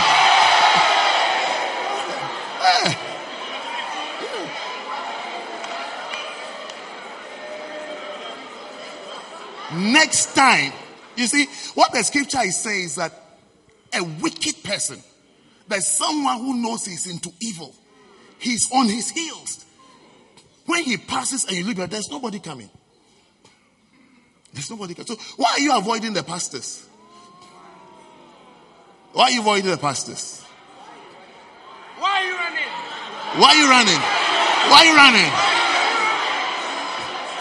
Next time, you see, what the scripture is saying is that a wicked person, there's someone who knows he's into evil, he's on his heels. When he passes and you look there's nobody coming. There's nobody coming. So why are you avoiding the pastors? Why are you avoiding the pastors? Why are you running? Why are you running? Why are you running?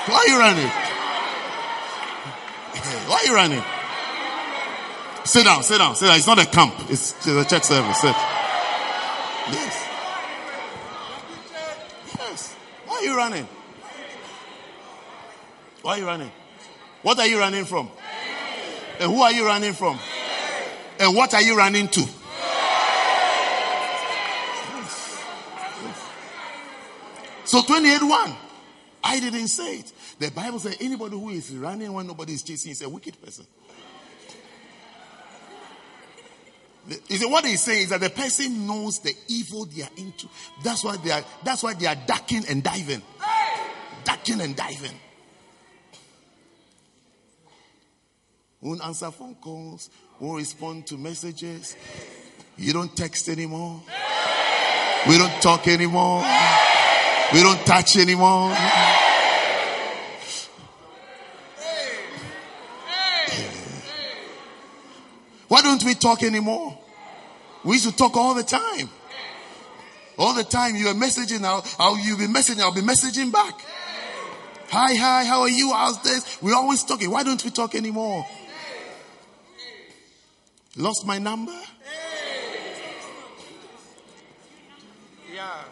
Why are you running? [LAUGHS] Why are you running? Sit down, sit down, sit down. It's not a camp. It's, it's a church service. Sit. Yes. Yes. Why are you running? Why are you running? What are you running from? And who are you running from? And what are you running to? So 28 1. I didn't say it. The Bible says anybody who is running when nobody is chasing is a wicked person. Is it what they say is that the person knows the evil they are into. That's why they are that's why they are ducking and diving. Ducking and diving. Won't answer phone calls, won't respond to messages. You don't text anymore. We don't talk anymore. We don't touch anymore. Why don't we talk anymore? We used to talk all the time. All the time you are messaging now. I'll, you'll be messaging. I'll be messaging back. Hi, hi, how are you? How's this? We're always talking. Why don't we talk anymore? Lost my number? Yeah.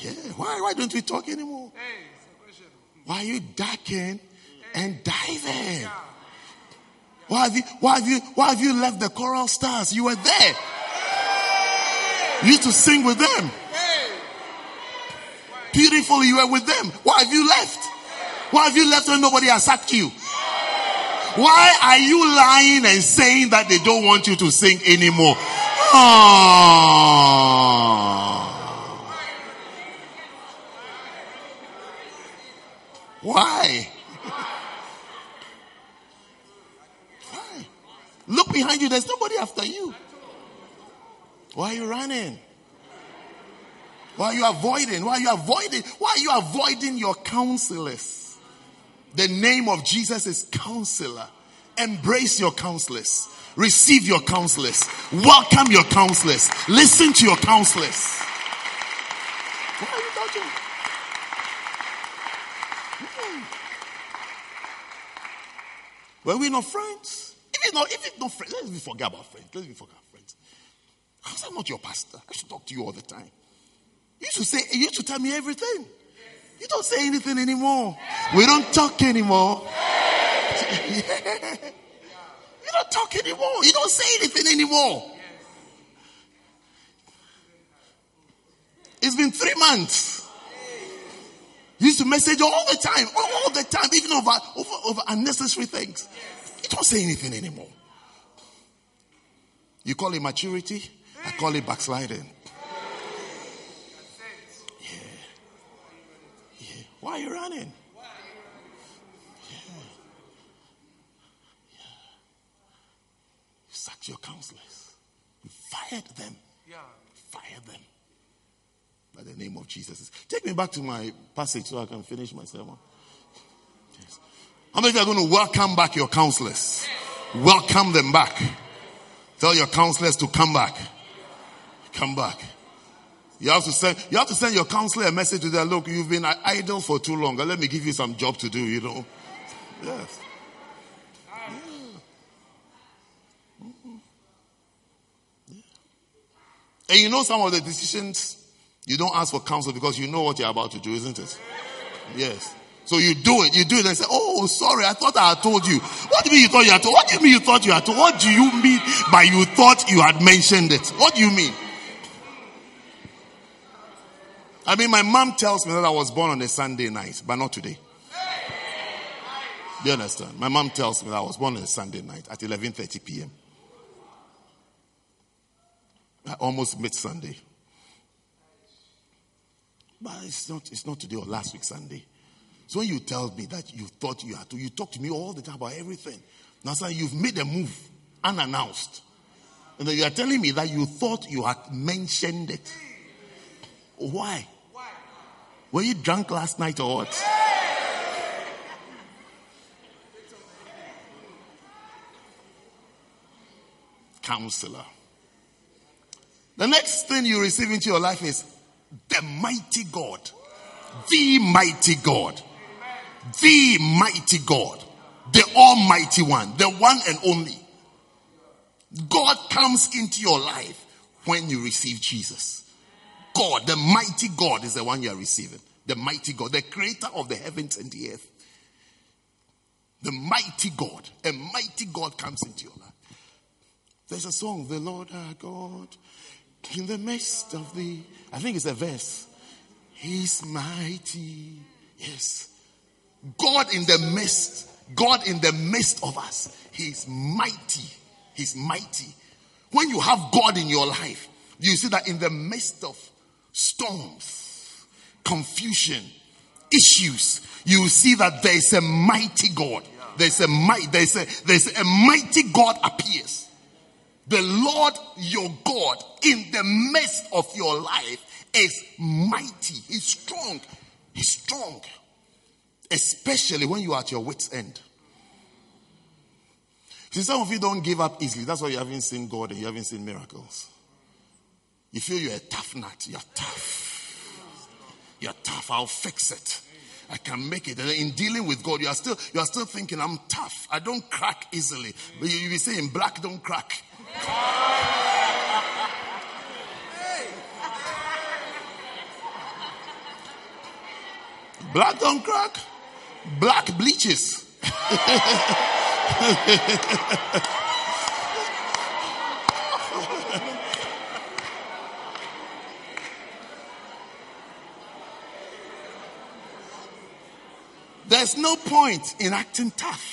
Yeah. Why, why don't we talk anymore? Why are you ducking and diving? Why have you, why have you, why have you left the choral stars? You were there. You used to sing with them. Beautiful, you were with them. Why have you left? Why have you left when nobody has sacked you? Why are you lying and saying that they don't want you to sing anymore? Oh. Why? Look behind you, there's nobody after you. Why are you running? Why are you avoiding? Why are you avoiding? Why are you avoiding your counselors? The name of Jesus is counselor. Embrace your counselors. Receive your counselors. Welcome your counselors. Listen to your counselors. What are you touching? Hmm. Were we not friends? It's not, not friends, let's forget about friends. Let's forget about friends. How's that not your pastor? I should talk to you all the time. You used to say, you used to tell me everything. You don't say anything anymore. We don't talk anymore. [LAUGHS] You don't talk anymore. You don't say anything anymore. It's been three months. You used to message all the time, all the time, even over, over, over unnecessary things. Don't say anything anymore. You call it maturity, I call it backsliding. Yeah. Yeah. Why are you running? Yeah. Yeah. You sacked your counselors. You fired them. Yeah. Fired them. By the name of Jesus. Take me back to my passage so I can finish my sermon. How many of you are going to welcome back your counselors? Welcome them back. Tell your counselors to come back. Come back. You have to send, you have to send your counselor a message to them. Look, you've been idle for too long. Let me give you some job to do, you know. Yes. And you know some of the decisions you don't ask for counsel because you know what you're about to do, isn't it? Yes. So you do it, you do it and say, Oh, sorry, I thought I had told you. What do you mean you thought you had told? What do you mean you thought you had told? What do you mean by you thought you had mentioned it? What do you mean? I mean, my mom tells me that I was born on a Sunday night, but not today. Do you understand? My mom tells me that I was born on a Sunday night at 11:30 p.m. I almost mid Sunday. But it's not, it's not today or last week Sunday. So when you tell me that you thought you had to, you talk to me all the time about everything. Now, sir, you've made a move unannounced. And then you are telling me that you thought you had mentioned it. Why? Were you drunk last night or what? Counselor. The next thing you receive into your life is the mighty God. The mighty God. The mighty God. The Almighty One. The one and only. God comes into your life when you receive Jesus. God, the mighty God, is the one you are receiving. The mighty God, the creator of the heavens and the earth. The mighty God, a mighty God comes into your life. There's a song, The Lord our God, in the midst of the, I think it's a verse. He's mighty. Yes. God in the midst, God in the midst of us. He's mighty. He's mighty. When you have God in your life, you see that in the midst of storms, confusion, issues, you see that there is a mighty God. There's a might, there's a, there's a mighty God appears. The Lord your God in the midst of your life is mighty. He's strong. He's strong. Especially when you are at your wits' end. See, some of you don't give up easily. That's why you haven't seen God and you haven't seen miracles. You feel you're a tough nut. You're tough. You're tough. I'll fix it. I can make it. And in dealing with God, you are still you are still thinking, I'm tough. I don't crack easily. But you, you be saying black don't crack. Black don't crack. Black bleaches. There's no point in acting tough.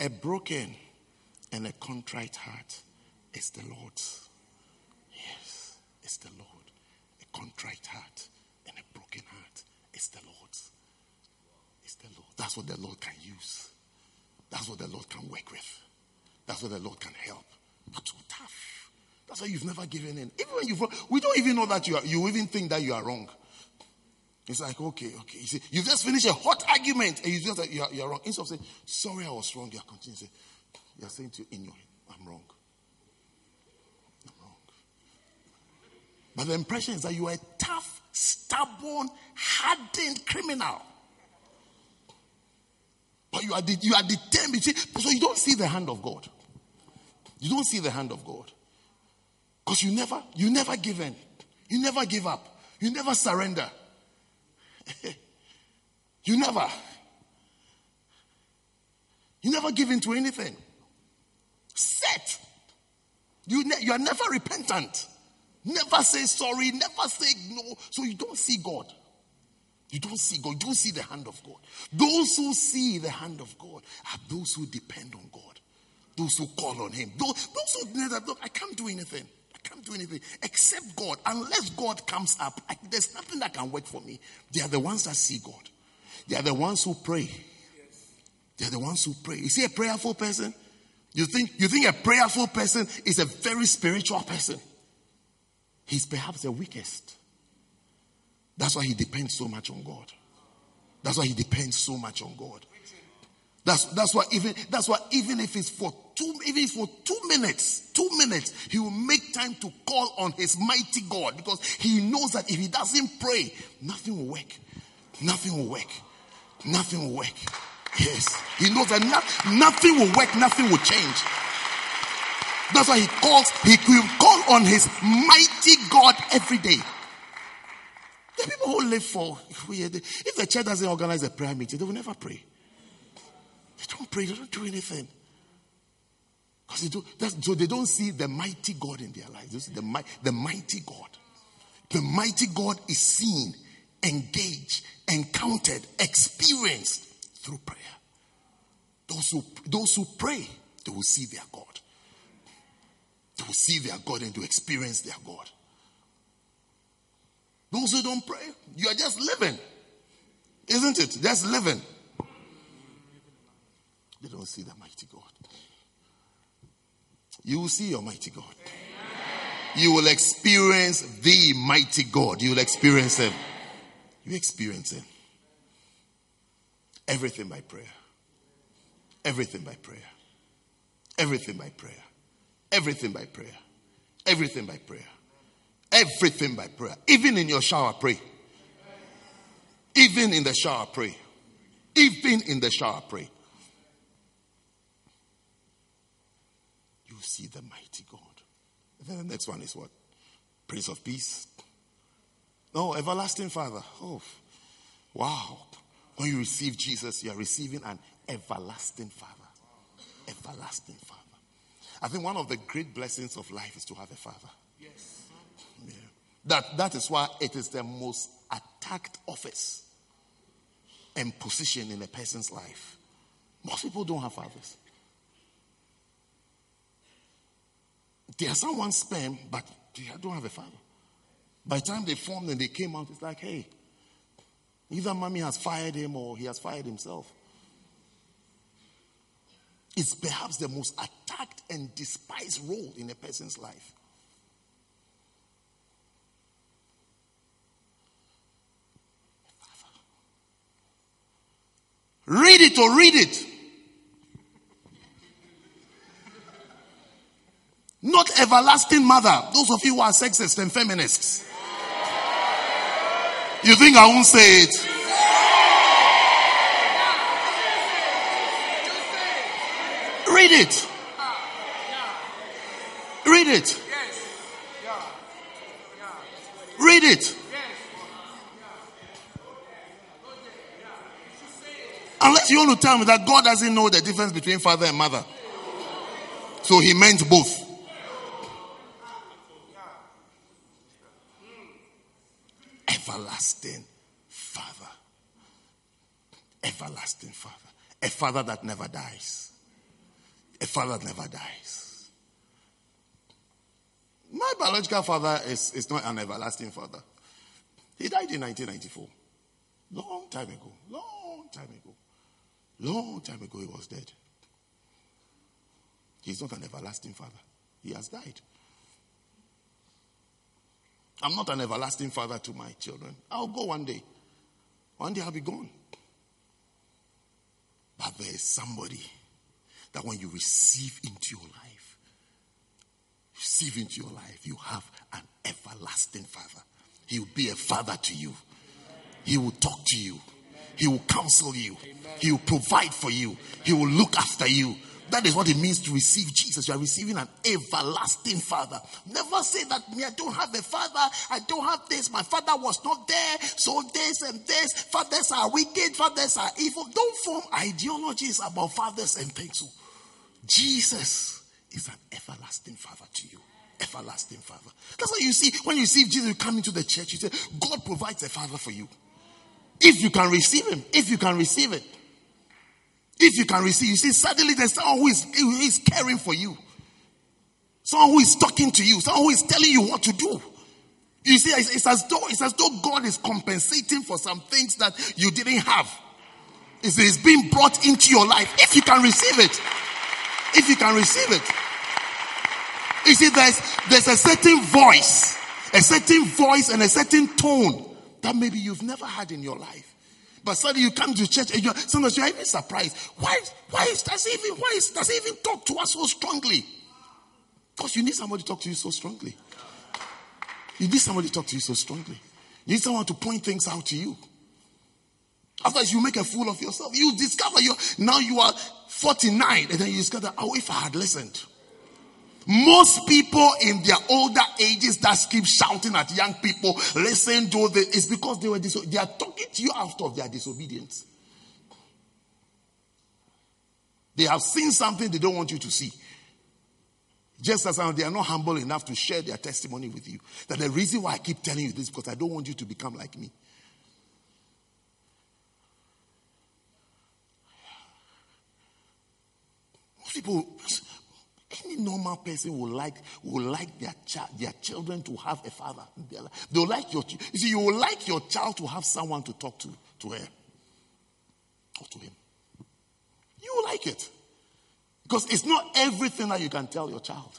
A broken and a contrite heart is the Lord's. Yes, it's the Lord. A contrite heart is the. It's the Lord. That's what the Lord can use. That's what the Lord can work with. That's what the Lord can help. Not too tough. That's why you've never given in. Even when you've, we don't even know that you are, you even think that you are wrong. It's like, okay, okay. You see, you've just finished a hot argument and you just like, you're, you're wrong. Instead of saying, sorry, I was wrong, you're continuing to say, you're saying to you in your head, I'm wrong. I'm wrong. But the impression is that you are a tough stubborn, hardened criminal. But you are, de- you are determined. So you don't see the hand of God. You don't see the hand of God. Because you never, you never give in. You never give up. You never surrender. [LAUGHS] you never. You never give in to anything. Set. You, ne- you are never repentant. Never say sorry. Never say no. So you don't see God. You don't see God. You don't see the hand of God. Those who see the hand of God are those who depend on God. Those who call on Him. Those, those who that look, I can't do anything. I can't do anything except God. Unless God comes up, I, there's nothing that can work for me. They are the ones that see God. They are the ones who pray. They are the ones who pray. Is he a prayerful person? You think you think a prayerful person is a very spiritual person? He's perhaps the weakest. That's why he depends so much on God. That's why he depends so much on God. That's that's why even that's why even if it's for two even for two minutes, two minutes, he will make time to call on his mighty God because he knows that if he doesn't pray, nothing will work. Nothing will work. Nothing will work. Yes. He knows that no, nothing will work, nothing will change. That's why he calls, he will call on his mighty God every day. The people who live for, if the church doesn't organize a prayer meeting, they will never pray. They don't pray, they don't do anything. Because they do, so they don't see the mighty God in their lives. They see the, the mighty God. The mighty God is seen, engaged, encountered, experienced through prayer. Those who, those who pray, they will see their God. Will see their God and to experience their God. Those who don't pray, you are just living. Isn't it? Just living. They don't see the mighty God. You will see your mighty God. You will experience the mighty God. You will experience Him. You experience Him. Everything by prayer. Everything by prayer. Everything by prayer. Everything by prayer. Everything by prayer. Everything by prayer. Even in your shower, pray. Even in the shower, pray. Even in the shower, pray. You see the mighty God. then the next one is what? Prince of Peace. No, everlasting Father. Oh, wow. When you receive Jesus, you are receiving an everlasting Father. Everlasting Father. I think one of the great blessings of life is to have a father. Yes. Yeah. That, that is why it is the most attacked office and position in a person's life. Most people don't have fathers. They are someone's sperm, but they don't have a father. By the time they formed and they came out, it's like, hey, Either mommy has fired him or he has fired himself. It's perhaps the most attacked and despised role in a person's life. Read it or read it. Not everlasting mother. Those of you who are sexist and feminists. You think I won't say it? Read it. Read it. Read it. Unless you want to tell me that God doesn't know the difference between father and mother. So he meant both. everlasting Father. Everlasting Father. A Father that never dies. A Father never dies. My biological father is, is not an everlasting father. He died in 1994. Long time ago. Long time ago. Long time ago, he was dead. He's not an everlasting father. He has died. I'm not an everlasting father to my children. I'll go one day. One day I'll be gone. But there is somebody that when you receive into your life, receive into your life, you have an everlasting father. He will be a father to you. He will talk to you. He will counsel you. He will provide for you. He will look after you. That is what it means to receive Jesus. You are receiving an everlasting father. Never say that me, I don't have a father. I don't have this. My father was not there. So this and this. Fathers are wicked. Fathers are evil. Don't form ideologies about fathers and things. Jesus is an everlasting father to you. Everlasting father. That's why you see, when you see Jesus, you come into the church, you say, God provides a father for you. If you can receive him, if you can receive it. If you can receive, you see, suddenly there's someone who is, who is caring for you. Someone who is talking to you. Someone who is telling you what to do. You see, it's, it's, as though it's as though God is compensating for some things that you didn't have. It's, it's being brought into your life. If you can receive it, if you can receive it, you see, there's there's a certain voice, a certain voice, and a certain tone that maybe you've never had in your life. But suddenly you come to church and you're, sometimes you're even surprised. Why, why does he even, why does he even talk to us so strongly? Because you need somebody to talk to you so strongly. You need somebody to talk to you so strongly. You need someone to point things out to you. Otherwise, you make a fool of yourself. You discover you now you are 49, and then you discover, oh, if I had listened. Most people in their older ages that keep shouting at young people, listen to the, it's because they were, diso- they are talking to you out of their disobedience. They have seen something they don't want you to see. Just as they are not humble enough to share their testimony with you. That the reason why I keep telling you this because I don't want you to become like me. People, any normal person will like will like their child, their children to have a father. They'll like your you see, you will like your child to have someone to talk to to her or to him. You like it. Because it's not everything that you can tell your child.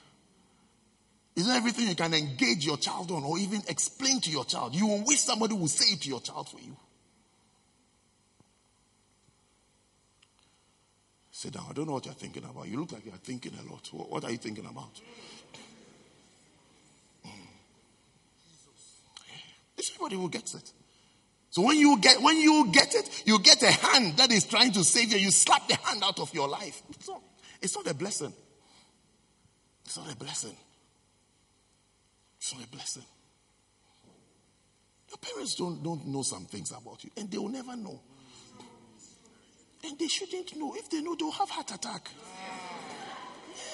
It's not everything you can engage your child on or even explain to your child. You will wish somebody would say it to your child for you. Sit down. I don't know what you're thinking about. You look like you're thinking a lot. What are you thinking about? Hmm. It's everybody who gets it. So when you get when you get it, you get a hand that is trying to save you. You slap the hand out of your life. It's not, it's not a blessing. It's not a blessing. It's not a blessing. Your parents don't, don't know some things about you, and they will never know. And they shouldn't know. If they know, they'll have heart attack.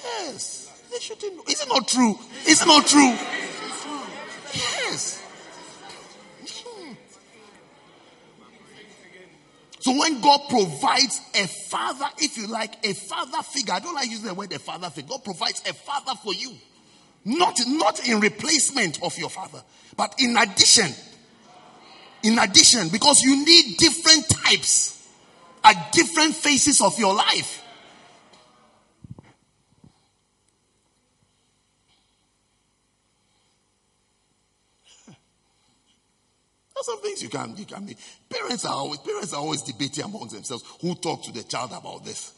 Yes. They shouldn't know. Is it not true? Is it not true? Yes. Hmm. So when God provides a father, if you like, a father figure, I don't like using the word a father figure. God provides a father for you. Not, not in replacement of your father, but in addition. In addition, because you need different types at different phases of your life. [LAUGHS] There's some things you can you can be. Parents are always parents are always debating amongst themselves who talk to the child about this.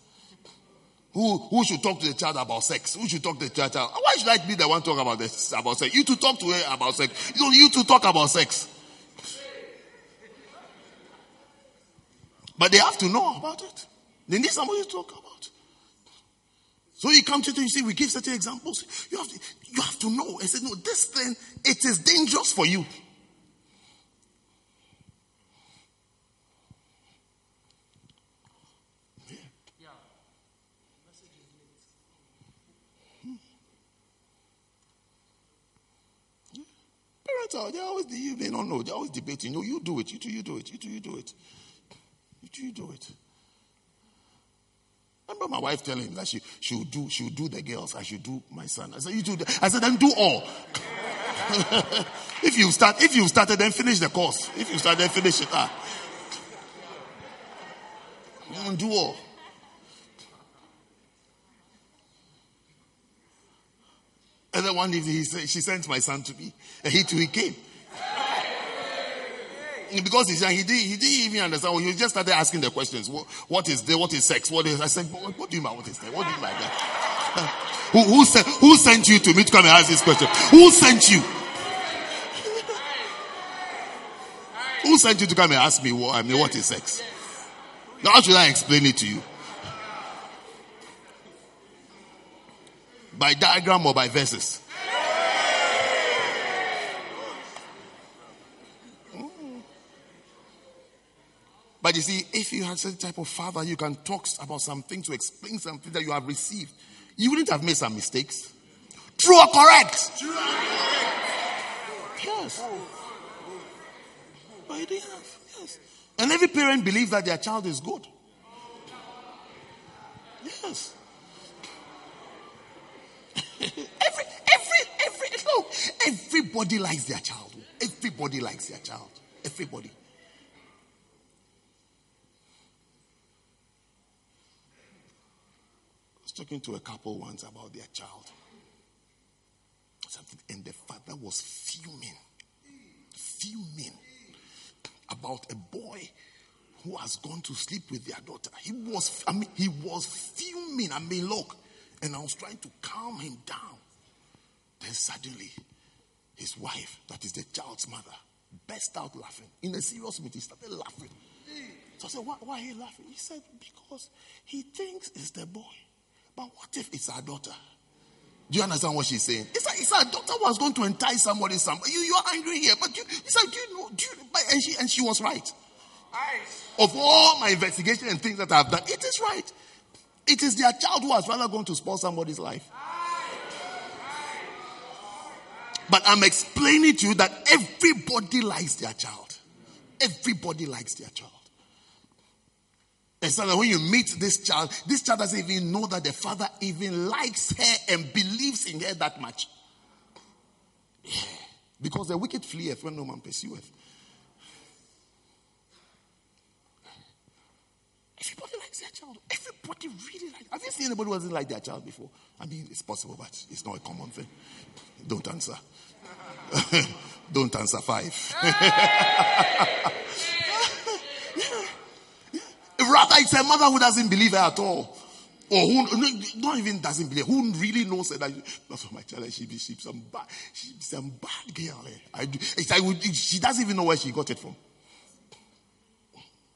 Who, who should talk to the child about sex? Who should talk to the child? Why should I be the one talk about this about sex? You to talk to her about sex. You, you to talk about sex. But they have to know about it. They need somebody to talk about. So you come to it and you see, we give certain examples. You have to, you have to know. I said, no, this thing, it is dangerous for you. Hmm. Parents are, they're always, you may not know, they're always debating. No, you do it, you do, you do it, you do, you do it. Do, you do it. remember my wife telling me that she should do she would do the girls, I should do my son. I said, you do the, I said, then do all. [LAUGHS] if you start, if you started, then finish the course. If you start, then finish it. Ah. Do all. And then one evening, he said, she sent my son to me, and he too he came because he's young, he didn't, he didn't even understand. Well, he just started asking the questions. What, what is there? What is sex? What is? I said, what, what do you mean? What is there? What do you mean that? [LAUGHS] who, who sent? Who sent you to me to come and ask this question? Who sent you? who sent you to come and ask me what, I mean, what is sex? Now, how should I explain it to you? By diagram or by verses? But you see, if you had such type of father, you can talk about something to explain something that you have received. You wouldn't have made some mistakes. True or correct? True Yes. But they have. Yes. And every parent believes that their child is good. Yes. [LAUGHS] every, every, every, no, everybody likes their child. Everybody likes their child. Everybody. Talking to a couple once about their child. Something, and the father was fuming, fuming about a boy who has gone to sleep with their daughter. He was, I mean, he was fuming. I mean, look, and I was trying to calm him down. Then suddenly, his wife, that is the child's mother, burst out laughing. In a serious meeting, started laughing. So I said, why, why are you laughing? He said, because he thinks it's the boy. But what if it's our daughter? Do you understand what she's saying? It's like, it's our daughter was going to entice somebody. Somebody you, you're angry here, but you, it's like, do you know? Do you, and she and she was right. Of all my investigation and things that I've done, it is right. It is their child who has rather gone to spoil somebody's life. But I'm explaining to you that everybody likes their child. Everybody likes their child. Not that when you meet this child, this child doesn't even know that the father even likes her and believes in her that much. Yeah. Because the wicked fleeth when no man pursueth. Everybody likes their child. Everybody really likes. Have you seen anybody who doesn't like their child before? I mean, it's possible, but it's not a common thing. Don't answer. [LAUGHS] Don't answer five. [LAUGHS] Rather, it's a mother who doesn't believe her at all. Or who not even doesn't believe, who really knows that that's my child, she be she's some bad, she's some bad girl. Eh? I do, it's like, she doesn't even know where she got it from.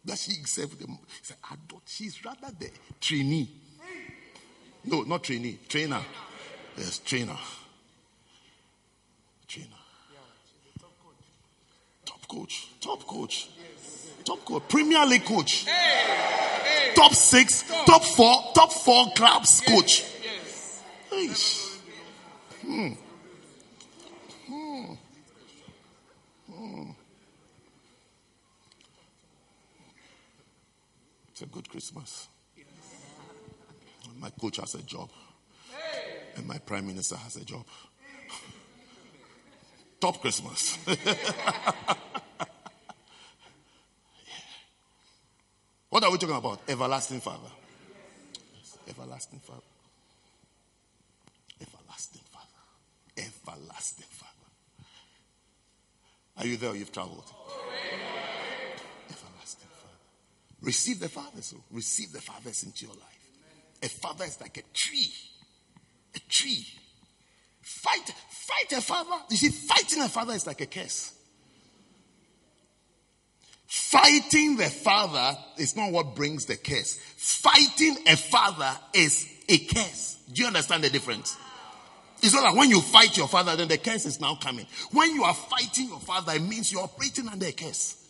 That she accepted them. She's rather the trainee. No, not trainee, trainer. Yes, trainer. Trainer. Top coach. Top coach. Top coach. Premier League coach. Top six, top four, top four clubs coach. Yes. Hmm. Hmm. Hmm. It's a good Christmas. My coach has a job. And my prime minister has a job. [LAUGHS] Top Christmas. [LAUGHS] What are we talking about? Everlasting Father. Everlasting Father. Everlasting Father. Everlasting Father. Are you there? You've traveled. Everlasting Father. Receive the Father, so receive the fathers into your life. A father is like a tree. A tree. Fight, fight a father. You see, fighting a father is like a curse. Fighting the father is not what brings the curse. Fighting a father is a curse. Do you understand the difference? It's not like when you fight your father, then the curse is now coming. When you are fighting your father, it means you're operating under a curse.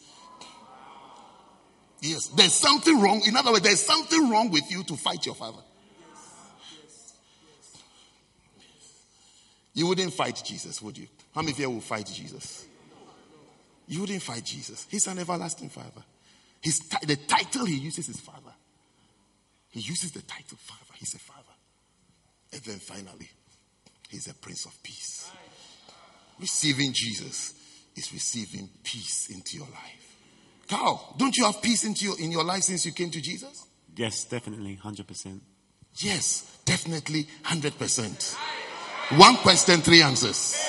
Yes, there's something wrong. In other words, there's something wrong with you to fight your father. You wouldn't fight Jesus, would you? How many of you will fight Jesus? You wouldn't fight Jesus. He's an everlasting father. His, the title he uses is father. He uses the title father. He's a father. And then finally, he's a prince of peace. Receiving Jesus is receiving peace into your life. Carl, don't you have peace into your, in your life since you came to Jesus? Yes, definitely, 100%. Yes, definitely, 100%. One question, three answers.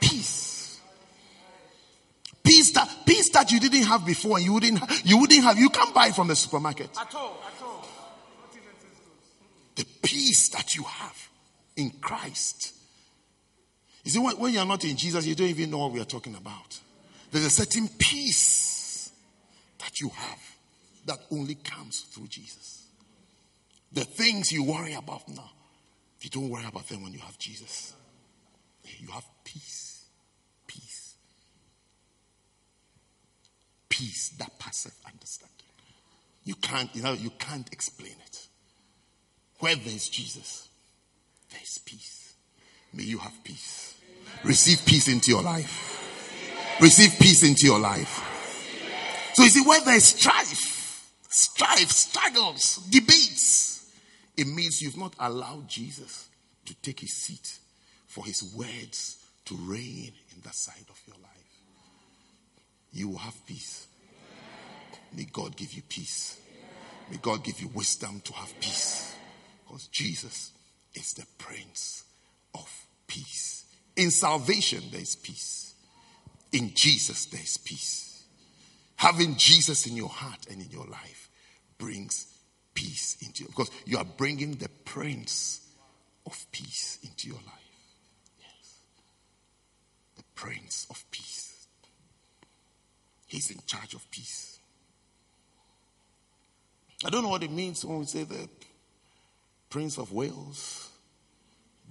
Peace that that you didn't have before and you wouldn't you wouldn't have you can't buy from the supermarket. At all, at all. The peace that you have in Christ. You see, when, when you're not in Jesus, you don't even know what we are talking about. There's a certain peace that you have that only comes through Jesus. The things you worry about now, you don't worry about them when you have Jesus. You have. Peace. Peace that passeth understanding. You can't, you know, you can't explain it. Where there is Jesus, there is peace. May you have peace. Receive peace into your life. Receive peace into your life. So you see, where there is strife, strife, struggles, debates, it means you've not allowed Jesus to take his seat for his words to reign in that side of your life. You will have peace. May God give you peace. May God give you wisdom to have peace. Because Jesus is the Prince of Peace. In salvation, there is peace. In Jesus, there is peace. Having Jesus in your heart and in your life brings peace into you because you are bringing the Prince of Peace into your life. Yes. The Prince of Peace. He's in charge of peace. I don't know what it means when we say the Prince of Wales,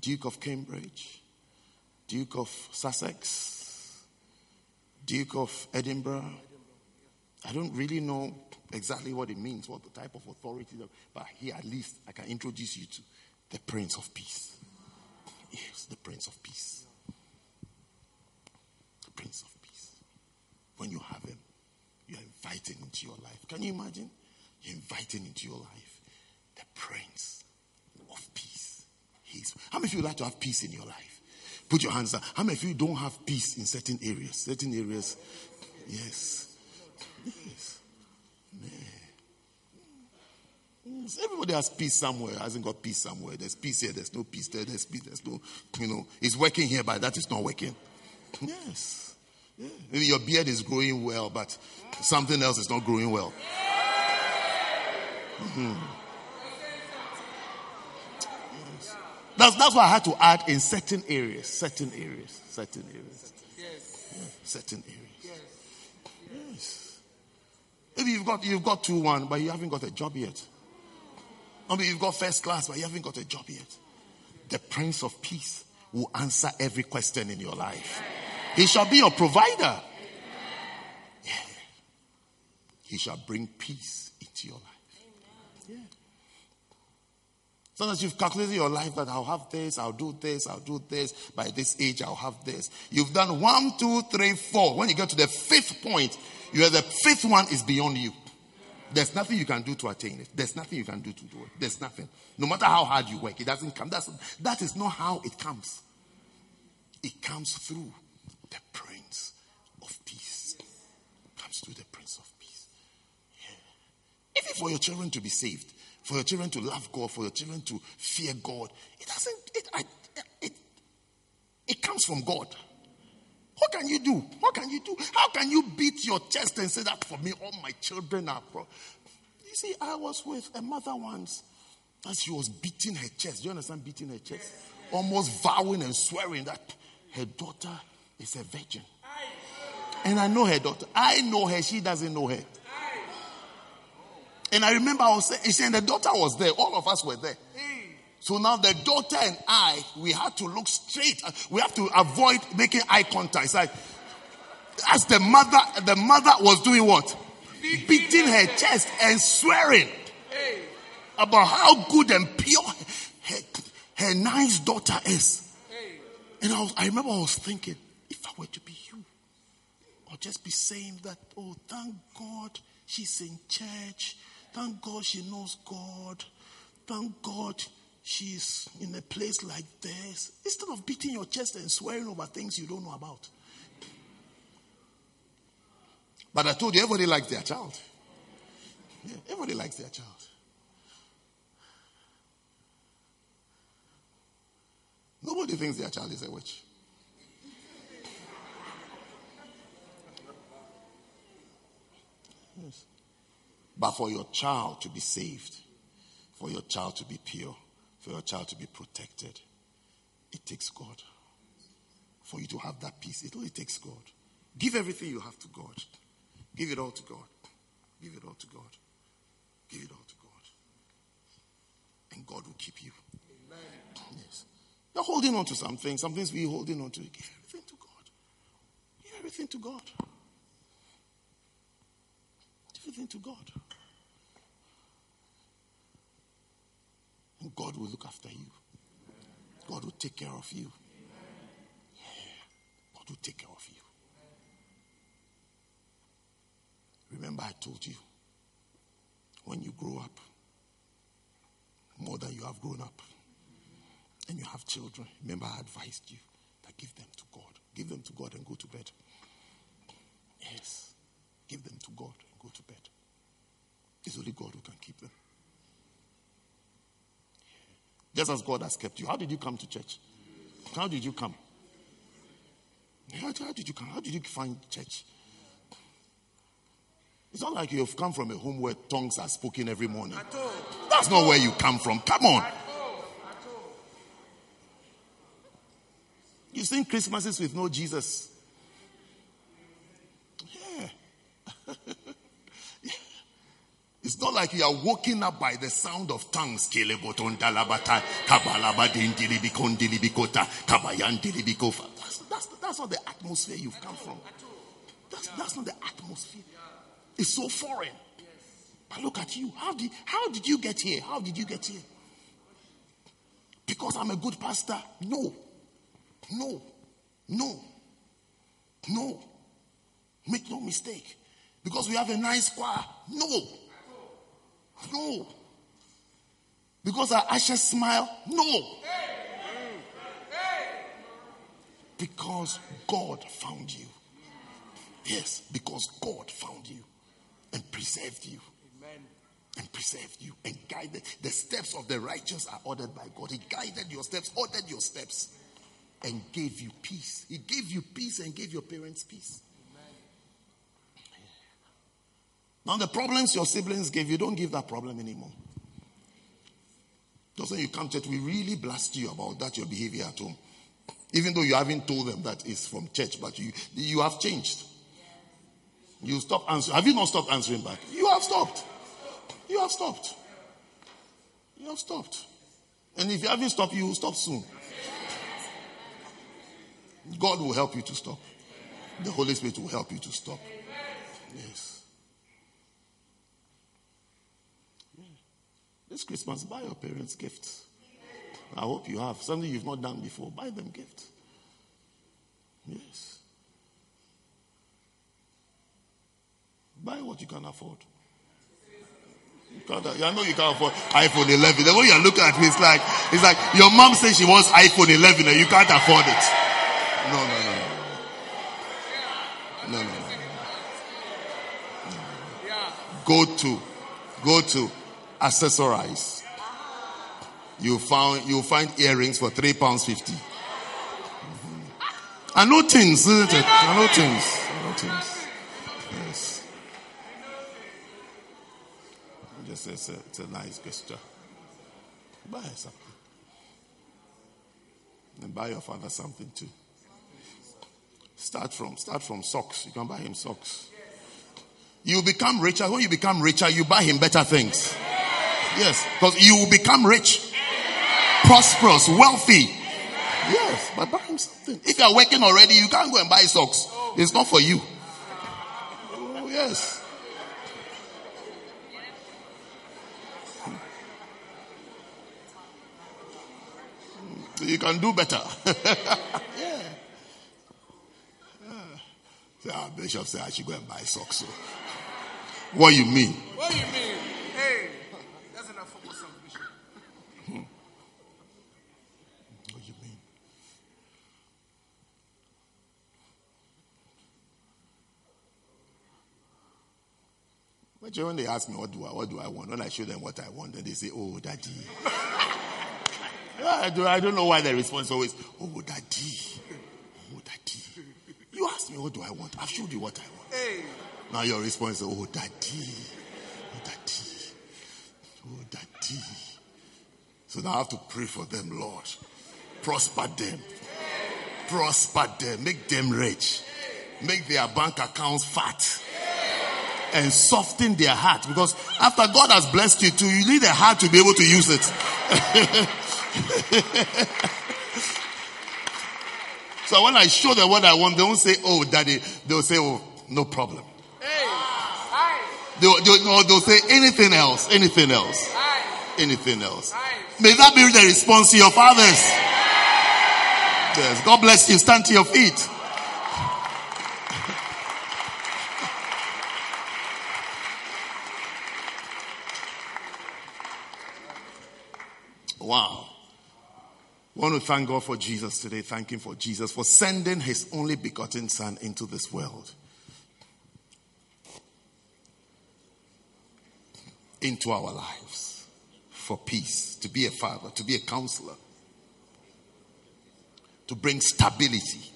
Duke of Cambridge, Duke of Sussex, Duke of Edinburgh. I don't really know exactly what it means, what the type of authority, but here at least I can introduce you to the Prince of Peace. Yes, the Prince of Peace. The Prince of Peace. When you have him, you're inviting into your life. Can you imagine? Inviting into your life the Prince of Peace. He's, how many of you like to have peace in your life? Put your hands up. How many of you don't have peace in certain areas? Certain areas. Yes. Yes. Yes. Everybody has peace somewhere. Hasn't got peace somewhere. There's peace here. There's no peace there. There's peace. There's no, you know, it's working here, but that is not working. Yes. Yeah. Maybe your beard is growing well, but something else is not growing well. Yes. That's, that's why I had to add in certain areas, certain areas, certain areas. Yes. Yeah, certain areas. Yes. Maybe you've got you've got two one, but you haven't got a job yet. Maybe you've got first class, but you haven't got a job yet. The Prince of Peace will answer every question in your life. He shall be your provider. Yeah. He shall bring peace into your life. Yeah. Sometimes you've calculated your life that I'll have this, I'll do this, I'll do this. By this age, I'll have this. You've done one, two, three, four. When you get to the fifth point, you are the fifth one is beyond you. There's nothing you can do to attain it. There's nothing you can do to do it. There's nothing. No matter how hard you work, it doesn't come. That's, that is not how it comes. It comes through the Prince of Peace. It comes through the Prince of Peace. Yeah. Even for your children to be saved, for your children to love God, for your children to fear God, it doesn't, it, I, it, it comes from God. What can you do? What can you do? How can you beat your chest and say that for me, all my children are pro? You see, I was with a mother once as she was beating her chest. Do you understand beating her chest? Almost vowing and swearing that her daughter is a virgin. And I know her daughter. I know her. She doesn't know her. And I remember I was saying, the daughter was there. All of us were there. So now the daughter and I, we had to look straight. We have to avoid making eye contact. Like, as the mother, the mother was doing what? Beating her chest and swearing about how good and pure her, her nice daughter is. And I, was, I remember I was thinking, if I were to be you, I'll just be saying that, oh, thank God she's in church. Thank God she knows God. Thank God she's in a place like this. Instead of beating your chest and swearing over things you don't know about. But I told you, everybody likes their child. Yeah, everybody likes their child. Nobody thinks their child is a witch. Yes. But for your child to be saved, for your child to be pure, for your child to be protected, it takes God. For you to have that peace, it only takes God. Give everything you have to God. Give it all to God. Give it all to God. Give it all to God. And God will keep you. Yes. You're holding on to something. Some things we're holding on to. Give everything to God. Give everything to God. Give everything to God. God will look after you. God will take care of you. Yeah. God will take care of you. Remember, I told you when you grow up, more than you have grown up, and you have children, remember, I advised you that give them to God. Give them to God and go to bed. Yes. Give them to God and go to bed. It's only God who can keep them. Just as God has kept you. How did you come to church? How did you come? How, how did you come? How did you find church? It's not like you've come from a home where tongues are spoken every morning. That's not where you come from. Come on. You sing Christmases with no Jesus. Yeah. [LAUGHS] It's not like you are woken up by the sound of tongues. That's, that's, that's not the atmosphere you've come from. That's, that's not the atmosphere. It's so foreign. But look at you. How did, how did you get here? How did you get here? Because I'm a good pastor? No. No. No. No. Make no mistake. Because we have a nice choir? No. No. Because our ashes smile? No. Because God found you. Yes, because God found you and preserved you. Amen. And preserved you and guided. The steps of the righteous are ordered by God. He guided your steps, ordered your steps, and gave you peace. He gave you peace and gave your parents peace. Now, the problems your siblings gave you, don't give that problem anymore. When you come to church, we really blast you about that, your behavior at home. Even though you haven't told them that it's from church, but you, you have changed. You stop answering. Have you not stopped answering back? You have stopped. You have stopped. You have stopped. And if you haven't stopped, you will stop soon. God will help you to stop. The Holy Spirit will help you to stop. Yes. This Christmas, buy your parents gifts. I hope you have. Something you've not done before. Buy them gifts. Yes. Buy what you can afford. You can't, I know you can't afford iPhone 11. The way you're looking at me, it's like, it's like your mom says she wants iPhone 11 and you can't afford it. No, no, no. No, no, no. Go to, go to accessorize. You found you find earrings for three pounds fifty. Mm-hmm. I know things, isn't it? I know things. I know things. Yes. Just it's a, it's a nice gesture. Buy something. And buy your father something too. Start from start from socks. You can buy him socks. You become richer. When you become richer, you buy him better things. Yes, because you will become rich, prosperous, wealthy. Yes, but buy him something. If you are working already, you can't go and buy socks. It's not for you. Oh, yes. Hmm. You can do better. [LAUGHS] yeah. yeah. Our bishop said I should go and buy socks. So. What you mean? What do you mean? Hey, that's enough for some bishop. What you mean? But when they ask me what do I what do I want, when I show them what I want, then they say, "Oh, daddy." [LAUGHS] I, do, I don't know why the response always, "Oh, daddy, oh, daddy." You ask me what do I want? I've showed you what I want. Hey, Now your response is, "Oh, daddy, oh, daddy, oh, daddy." So now I have to pray for them, Lord. Prosper them. Prosper them. Make them rich. make their bank accounts fat and soften their heart because after God has blessed you too, you need a heart to be able to use it. [LAUGHS] so when I show them what I want, they won't say, "Oh, daddy." They'll say, "Oh, no problem." They'll, they'll, they'll say anything else, anything else, anything else. May that be the response to your fathers. Yes. God bless you. Stand to your feet. Wow. Want to thank God for Jesus today. Thank Him for Jesus for sending His only begotten Son into this world. Into our lives for peace, to be a father, to be a counselor, to bring stability.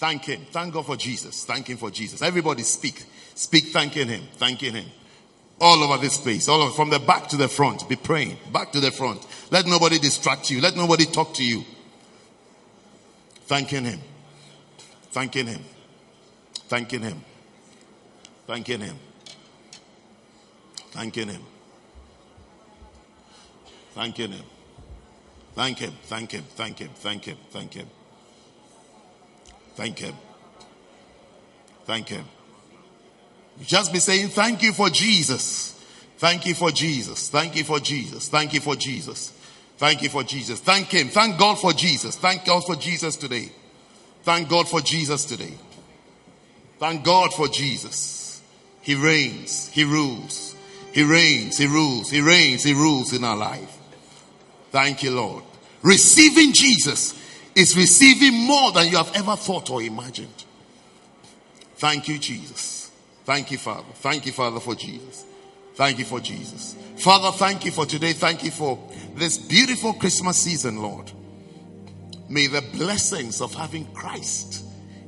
Thank Him. Thank God for Jesus. Thank Him for Jesus. Everybody speak. Speak thanking Him. Thanking Him all over this place, all over, from the back to the front. Be praying, back to the front. Let nobody distract you. Let nobody talk to you. Thanking Him, thanking Him, thanking Him, thanking Him, thanking Him, thanking Him, thank Him, thank Him, thank Him, thank Him, thank Him, thank Him, thank Him. Just be saying, Thank you for Jesus. Thank you for Jesus. Thank you for Jesus. Thank you for Jesus. Thank you for Jesus. Thank Him. Thank God for Jesus. Thank God for Jesus today. Thank God for Jesus today. Thank God for Jesus. He reigns. He rules. He reigns. He rules. He reigns. He rules in our life. Thank you, Lord. Receiving Jesus is receiving more than you have ever thought or imagined. Thank you, Jesus. Thank you, Father. Thank you, Father, for Jesus. Thank you for Jesus. Father, thank you for today. Thank you for this beautiful Christmas season, Lord. May the blessings of having Christ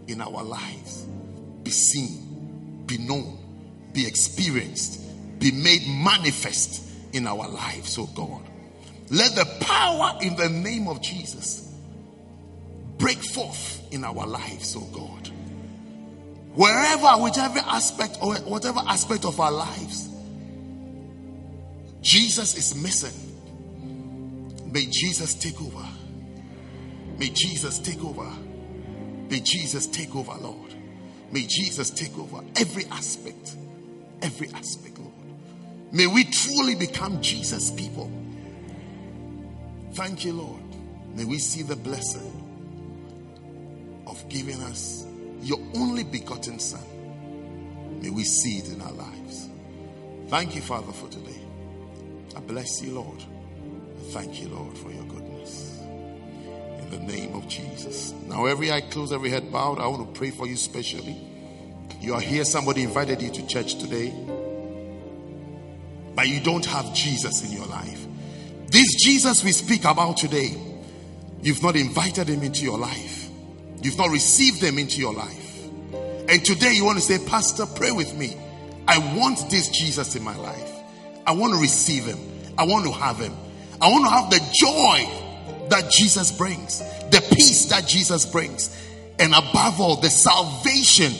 in our lives be seen, be known, be experienced, be made manifest in our lives, oh God. Let the power in the name of Jesus break forth in our lives, oh God. Wherever, whichever aspect or whatever aspect of our lives, Jesus is missing. May Jesus take over. May Jesus take over. May Jesus take over, Lord. May Jesus take over every aspect. Every aspect, Lord. May we truly become Jesus people. Thank you, Lord. May we see the blessing of giving us your only begotten Son. May we see it in our lives. Thank you, Father, for today. I bless you, Lord. Thank you, Lord, for your goodness. In the name of Jesus. Now, every eye closed, every head bowed, I want to pray for you specially. You are here, somebody invited you to church today, but you don't have Jesus in your life. This Jesus we speak about today, you've not invited him into your life, you've not received them into your life. And today you want to say, Pastor, pray with me. I want this Jesus in my life. I want to receive him. I want to have him. I want to have the joy that Jesus brings, the peace that Jesus brings, and above all, the salvation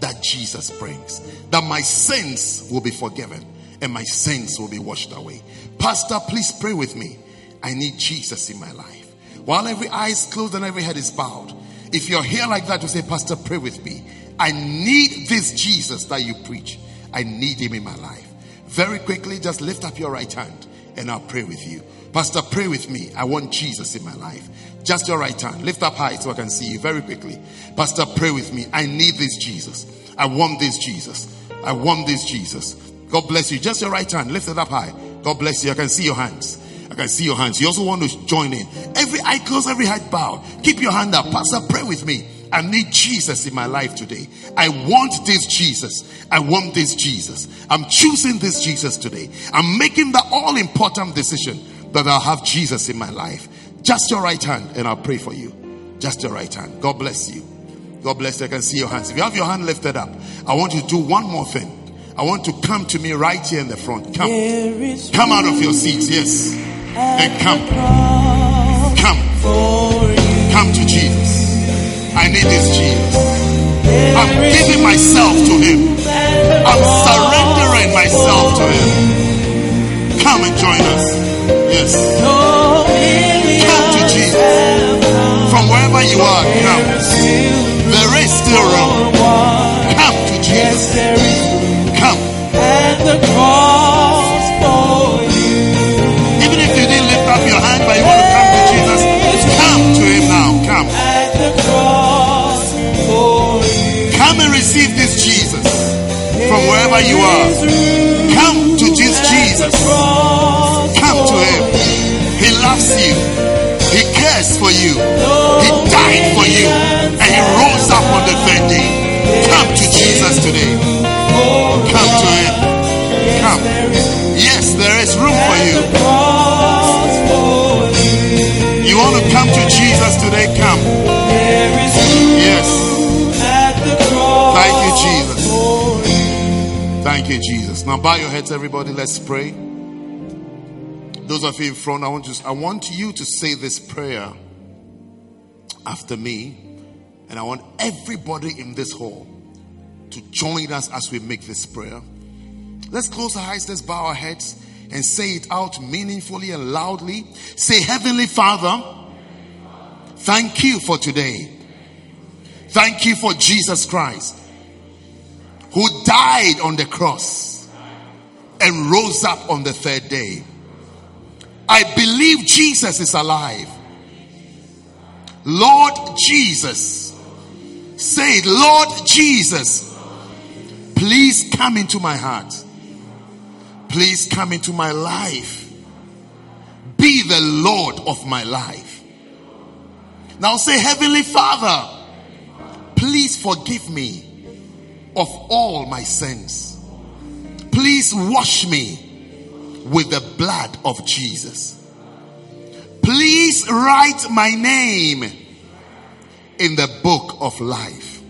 that Jesus brings. That my sins will be forgiven and my sins will be washed away. Pastor, please pray with me. I need Jesus in my life. While every eye is closed and every head is bowed, if you're here like that, to say, Pastor, pray with me. I need this Jesus that you preach. I need him in my life. Very quickly, just lift up your right hand and I'll pray with you. Pastor, pray with me. I want Jesus in my life. Just your right hand. Lift up high so I can see you very quickly. Pastor, pray with me. I need this Jesus. I want this Jesus. I want this Jesus. God bless you. Just your right hand. Lift it up high. God bless you. I can see your hands. I can see your hands. You also want to join in. Every eye closed, every head bowed. Keep your hand up. Pastor, pray with me. I need Jesus in my life today. I want this Jesus. I want this Jesus. I'm choosing this Jesus today. I'm making the all important decision that I'll have Jesus in my life. Just your right hand and I'll pray for you. Just your right hand. God bless you. God bless you. I can see your hands. If you have your hand lifted up, I want you to do one more thing. I want to come to me right here in the front. Come. Come out of your seats. Yes and come. Come. Come to Jesus. I need this Jesus. I'm giving myself to Him. I'm surrendering myself to Him. Come and join us. Yes. Come to Jesus. From wherever you are, come. There is still room. Come to Jesus. Come. At the cross. Today. Come to Him. Come. Yes, there is room for you. you. Want to come to Jesus today? Come. Yes. Thank you, Jesus. Thank you, Jesus. Now bow your heads, everybody. Let's pray. Those of you in front, I want I want you to say this prayer after me. And I want everybody in this hall to join us as we make this prayer. Let's close our eyes, let's bow our heads and say it out meaningfully and loudly. Say, Heavenly Father, thank you for today. Thank you for Jesus Christ who died on the cross and rose up on the third day. I believe Jesus is alive. Lord Jesus, say it, Lord Jesus, please come into my heart. Please come into my life. Be the Lord of my life. Now say, Heavenly Father, please forgive me of all my sins. Please wash me with the blood of Jesus. Please write my name in the book of life.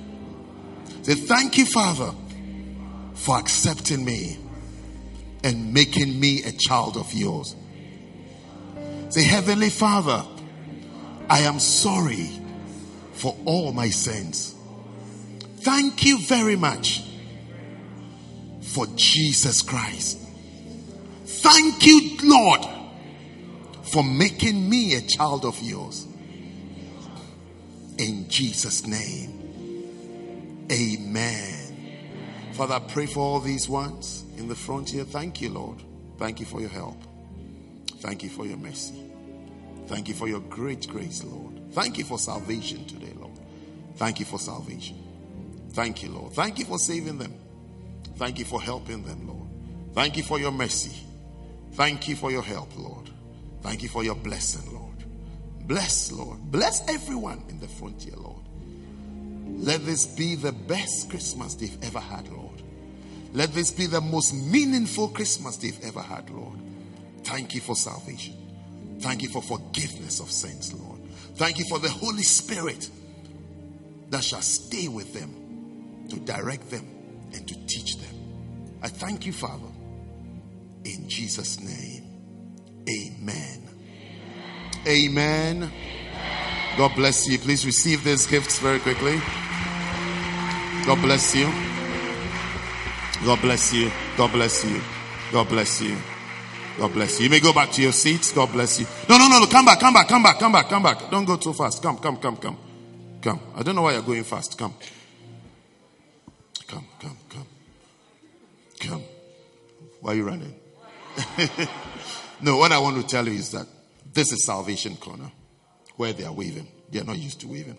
Say, thank you, Father, for accepting me and making me a child of yours. Say, Heavenly Father, I am sorry for all my sins. Thank you very much for Jesus Christ. Thank you, Lord, for making me a child of yours. In Jesus' name, amen. Father, pray for all these ones in the front here. Thank you, Lord. Thank you for your help. Thank you for your mercy. Thank you for your great grace, Lord. Thank you for salvation today, Lord. Thank you for salvation. Thank you, Lord. Thank you for saving them. Thank you for helping them, Lord. Thank you for your mercy. Thank you for your help, Lord. Thank you for your blessing, Lord. Bless, Lord. Bless everyone in the frontier, Lord. Let this be the best Christmas they've ever had, Lord. Let this be the most meaningful Christmas they've ever had, Lord. Thank you for salvation. Thank you for forgiveness of sins, Lord. Thank you for the Holy Spirit that shall stay with them to direct them and to teach them. I thank you, Father. In Jesus' name, amen. Amen. God bless you. Please receive these gifts very quickly. God bless you. God bless you. God bless you. God bless you. God bless you. You may go back to your seats. God bless you. No, no, no, no. Come back, come back, come back, come back, come back. Don't go too fast. Come, come, come, come. Come. I don't know why you're going fast. Come. Come, come, come. Come. Why are you running? [LAUGHS] no, what I want to tell you is that this is Salvation Corner where they are waving. They are not used to waving.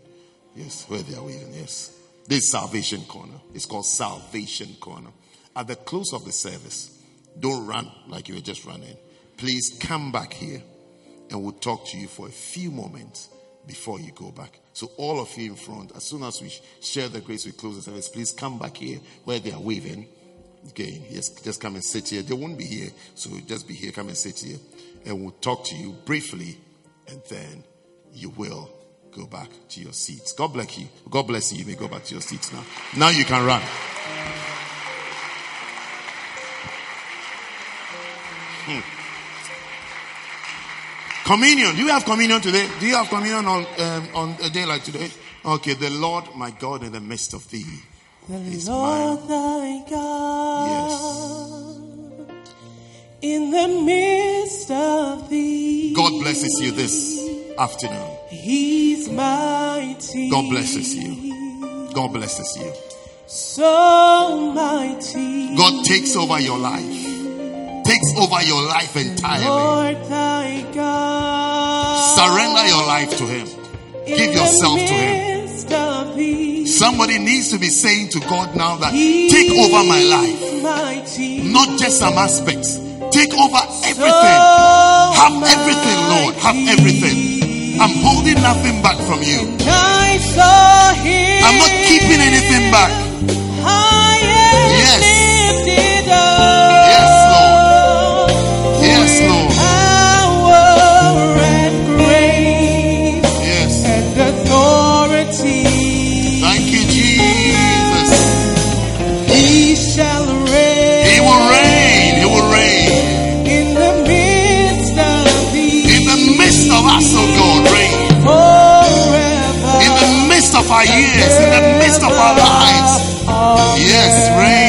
Yes, where they are waving. Yes. This Salvation Corner. It's called Salvation Corner. At the close of the service, don't run like you were just running. Please come back here and we'll talk to you for a few moments before you go back. So, all of you in front, as soon as we share the grace, we close the service, please come back here where they are waving. Okay, yes, just come and sit here. They won't be here, so just be here, come and sit here, and we'll talk to you briefly, and then you will go back to your seats. God bless you. God bless you. You may go back to your seats now. Now you can run. Hmm. Communion. Do you have communion today? Do you have communion on um, on a day like today? Okay, the Lord, my God, in the midst of thee. The is Lord mine. thy God Yes. in the midst of thee. God blesses you this afternoon. He's mighty. God blesses you. God blesses you. So mighty. God takes over your life. Takes over your life entirely. Lord thy God. Surrender your life to Him. Give yourself to Him. Somebody needs to be saying to God now that take over my life. Mighty. Not just some aspects. Take over everything. Have everything, Lord. Have everything. I'm holding nothing back from you. I saw him. I'm not keeping anything back. Yes. Yes, years, in the midst of our lives. Yes, reign,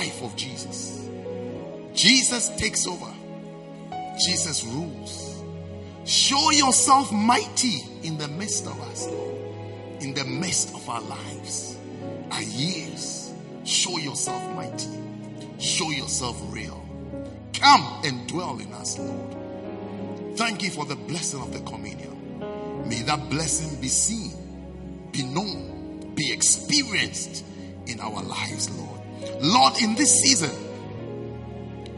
life of Jesus. Jesus takes over, Jesus rules. Show yourself mighty in the midst of us, in the midst of our lives, our years. Show yourself mighty, show yourself real. Come and dwell in us, Lord. Thank you for the blessing of the communion. May that blessing be seen, be known, be experienced in our lives, Lord. Lord, in this season,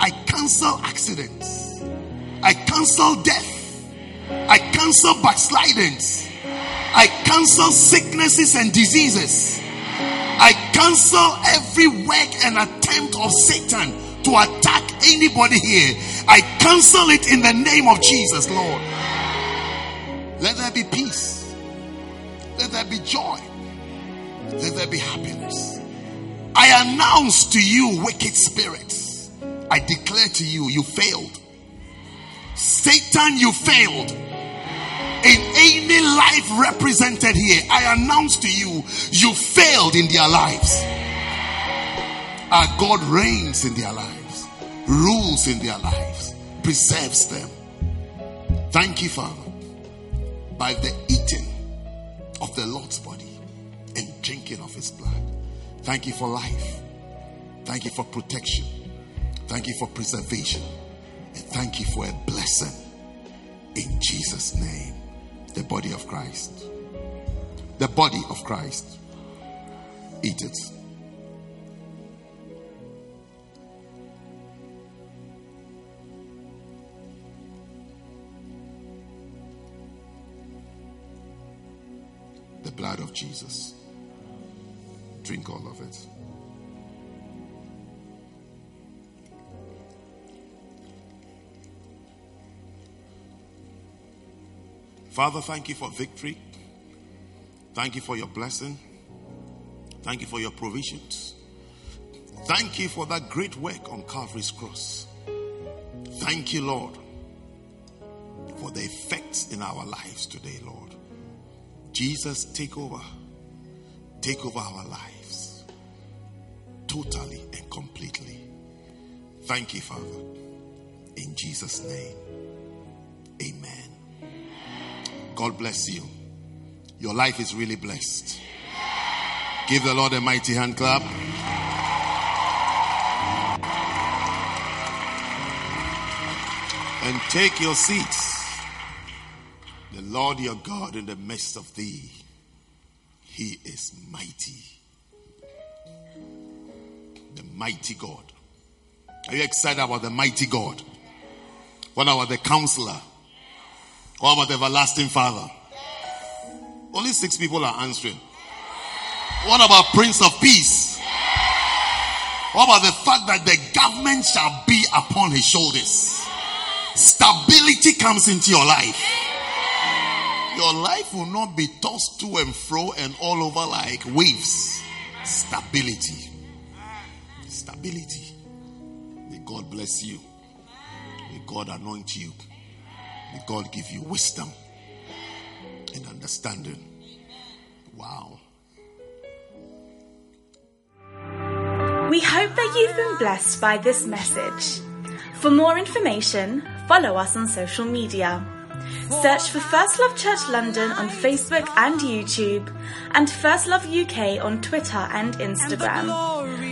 I cancel accidents, I cancel death, I cancel backslidings, I cancel sicknesses and diseases. I cancel every work and attempt of Satan to attack anybody here. I cancel it in the name of Jesus, Lord. Let there be peace. Let there be joy. Let there be happiness. I announce to you, wicked spirits, I declare to you, you failed. Satan, you failed. In any life represented here, I announce to you, you failed in their lives. Our God reigns in their lives, rules in their lives, preserves them. Thank you, Father, by the eating of the Lord's body and drinking of his blood. Thank you for life. Thank you for protection. Thank you for preservation. And thank you for a blessing. In Jesus' name. The body of Christ. The body of Christ. Eat it. The blood of Jesus. Drink all of it. Father, thank you for victory. Thank you for your blessing. Thank you for your provisions. Thank you for that great work on Calvary's cross. Thank you, Lord, for the effects in our lives today, Lord. Jesus, take over. Take over our lives totally and completely. Thank you, Father. In Jesus' name, amen. God bless you. Your life is really blessed. Give the Lord a mighty hand clap. And take your seats. The Lord your God in the midst of thee, he is mighty. The mighty God. Are you excited about the mighty God? What about the counselor? What about the everlasting father? Only six people are answering. What about Prince of Peace? What about the fact that the government shall be upon his shoulders? Stability comes into your life. Your life will not be tossed to and fro and all over like waves. Stability. Stability. May God bless you. May God anoint you. May God give you wisdom and understanding. Wow. We hope that you've been blessed by this message. For more information, follow us on social media. Search for First Love Church London on Facebook and YouTube, and First Love UK on Twitter and Instagram.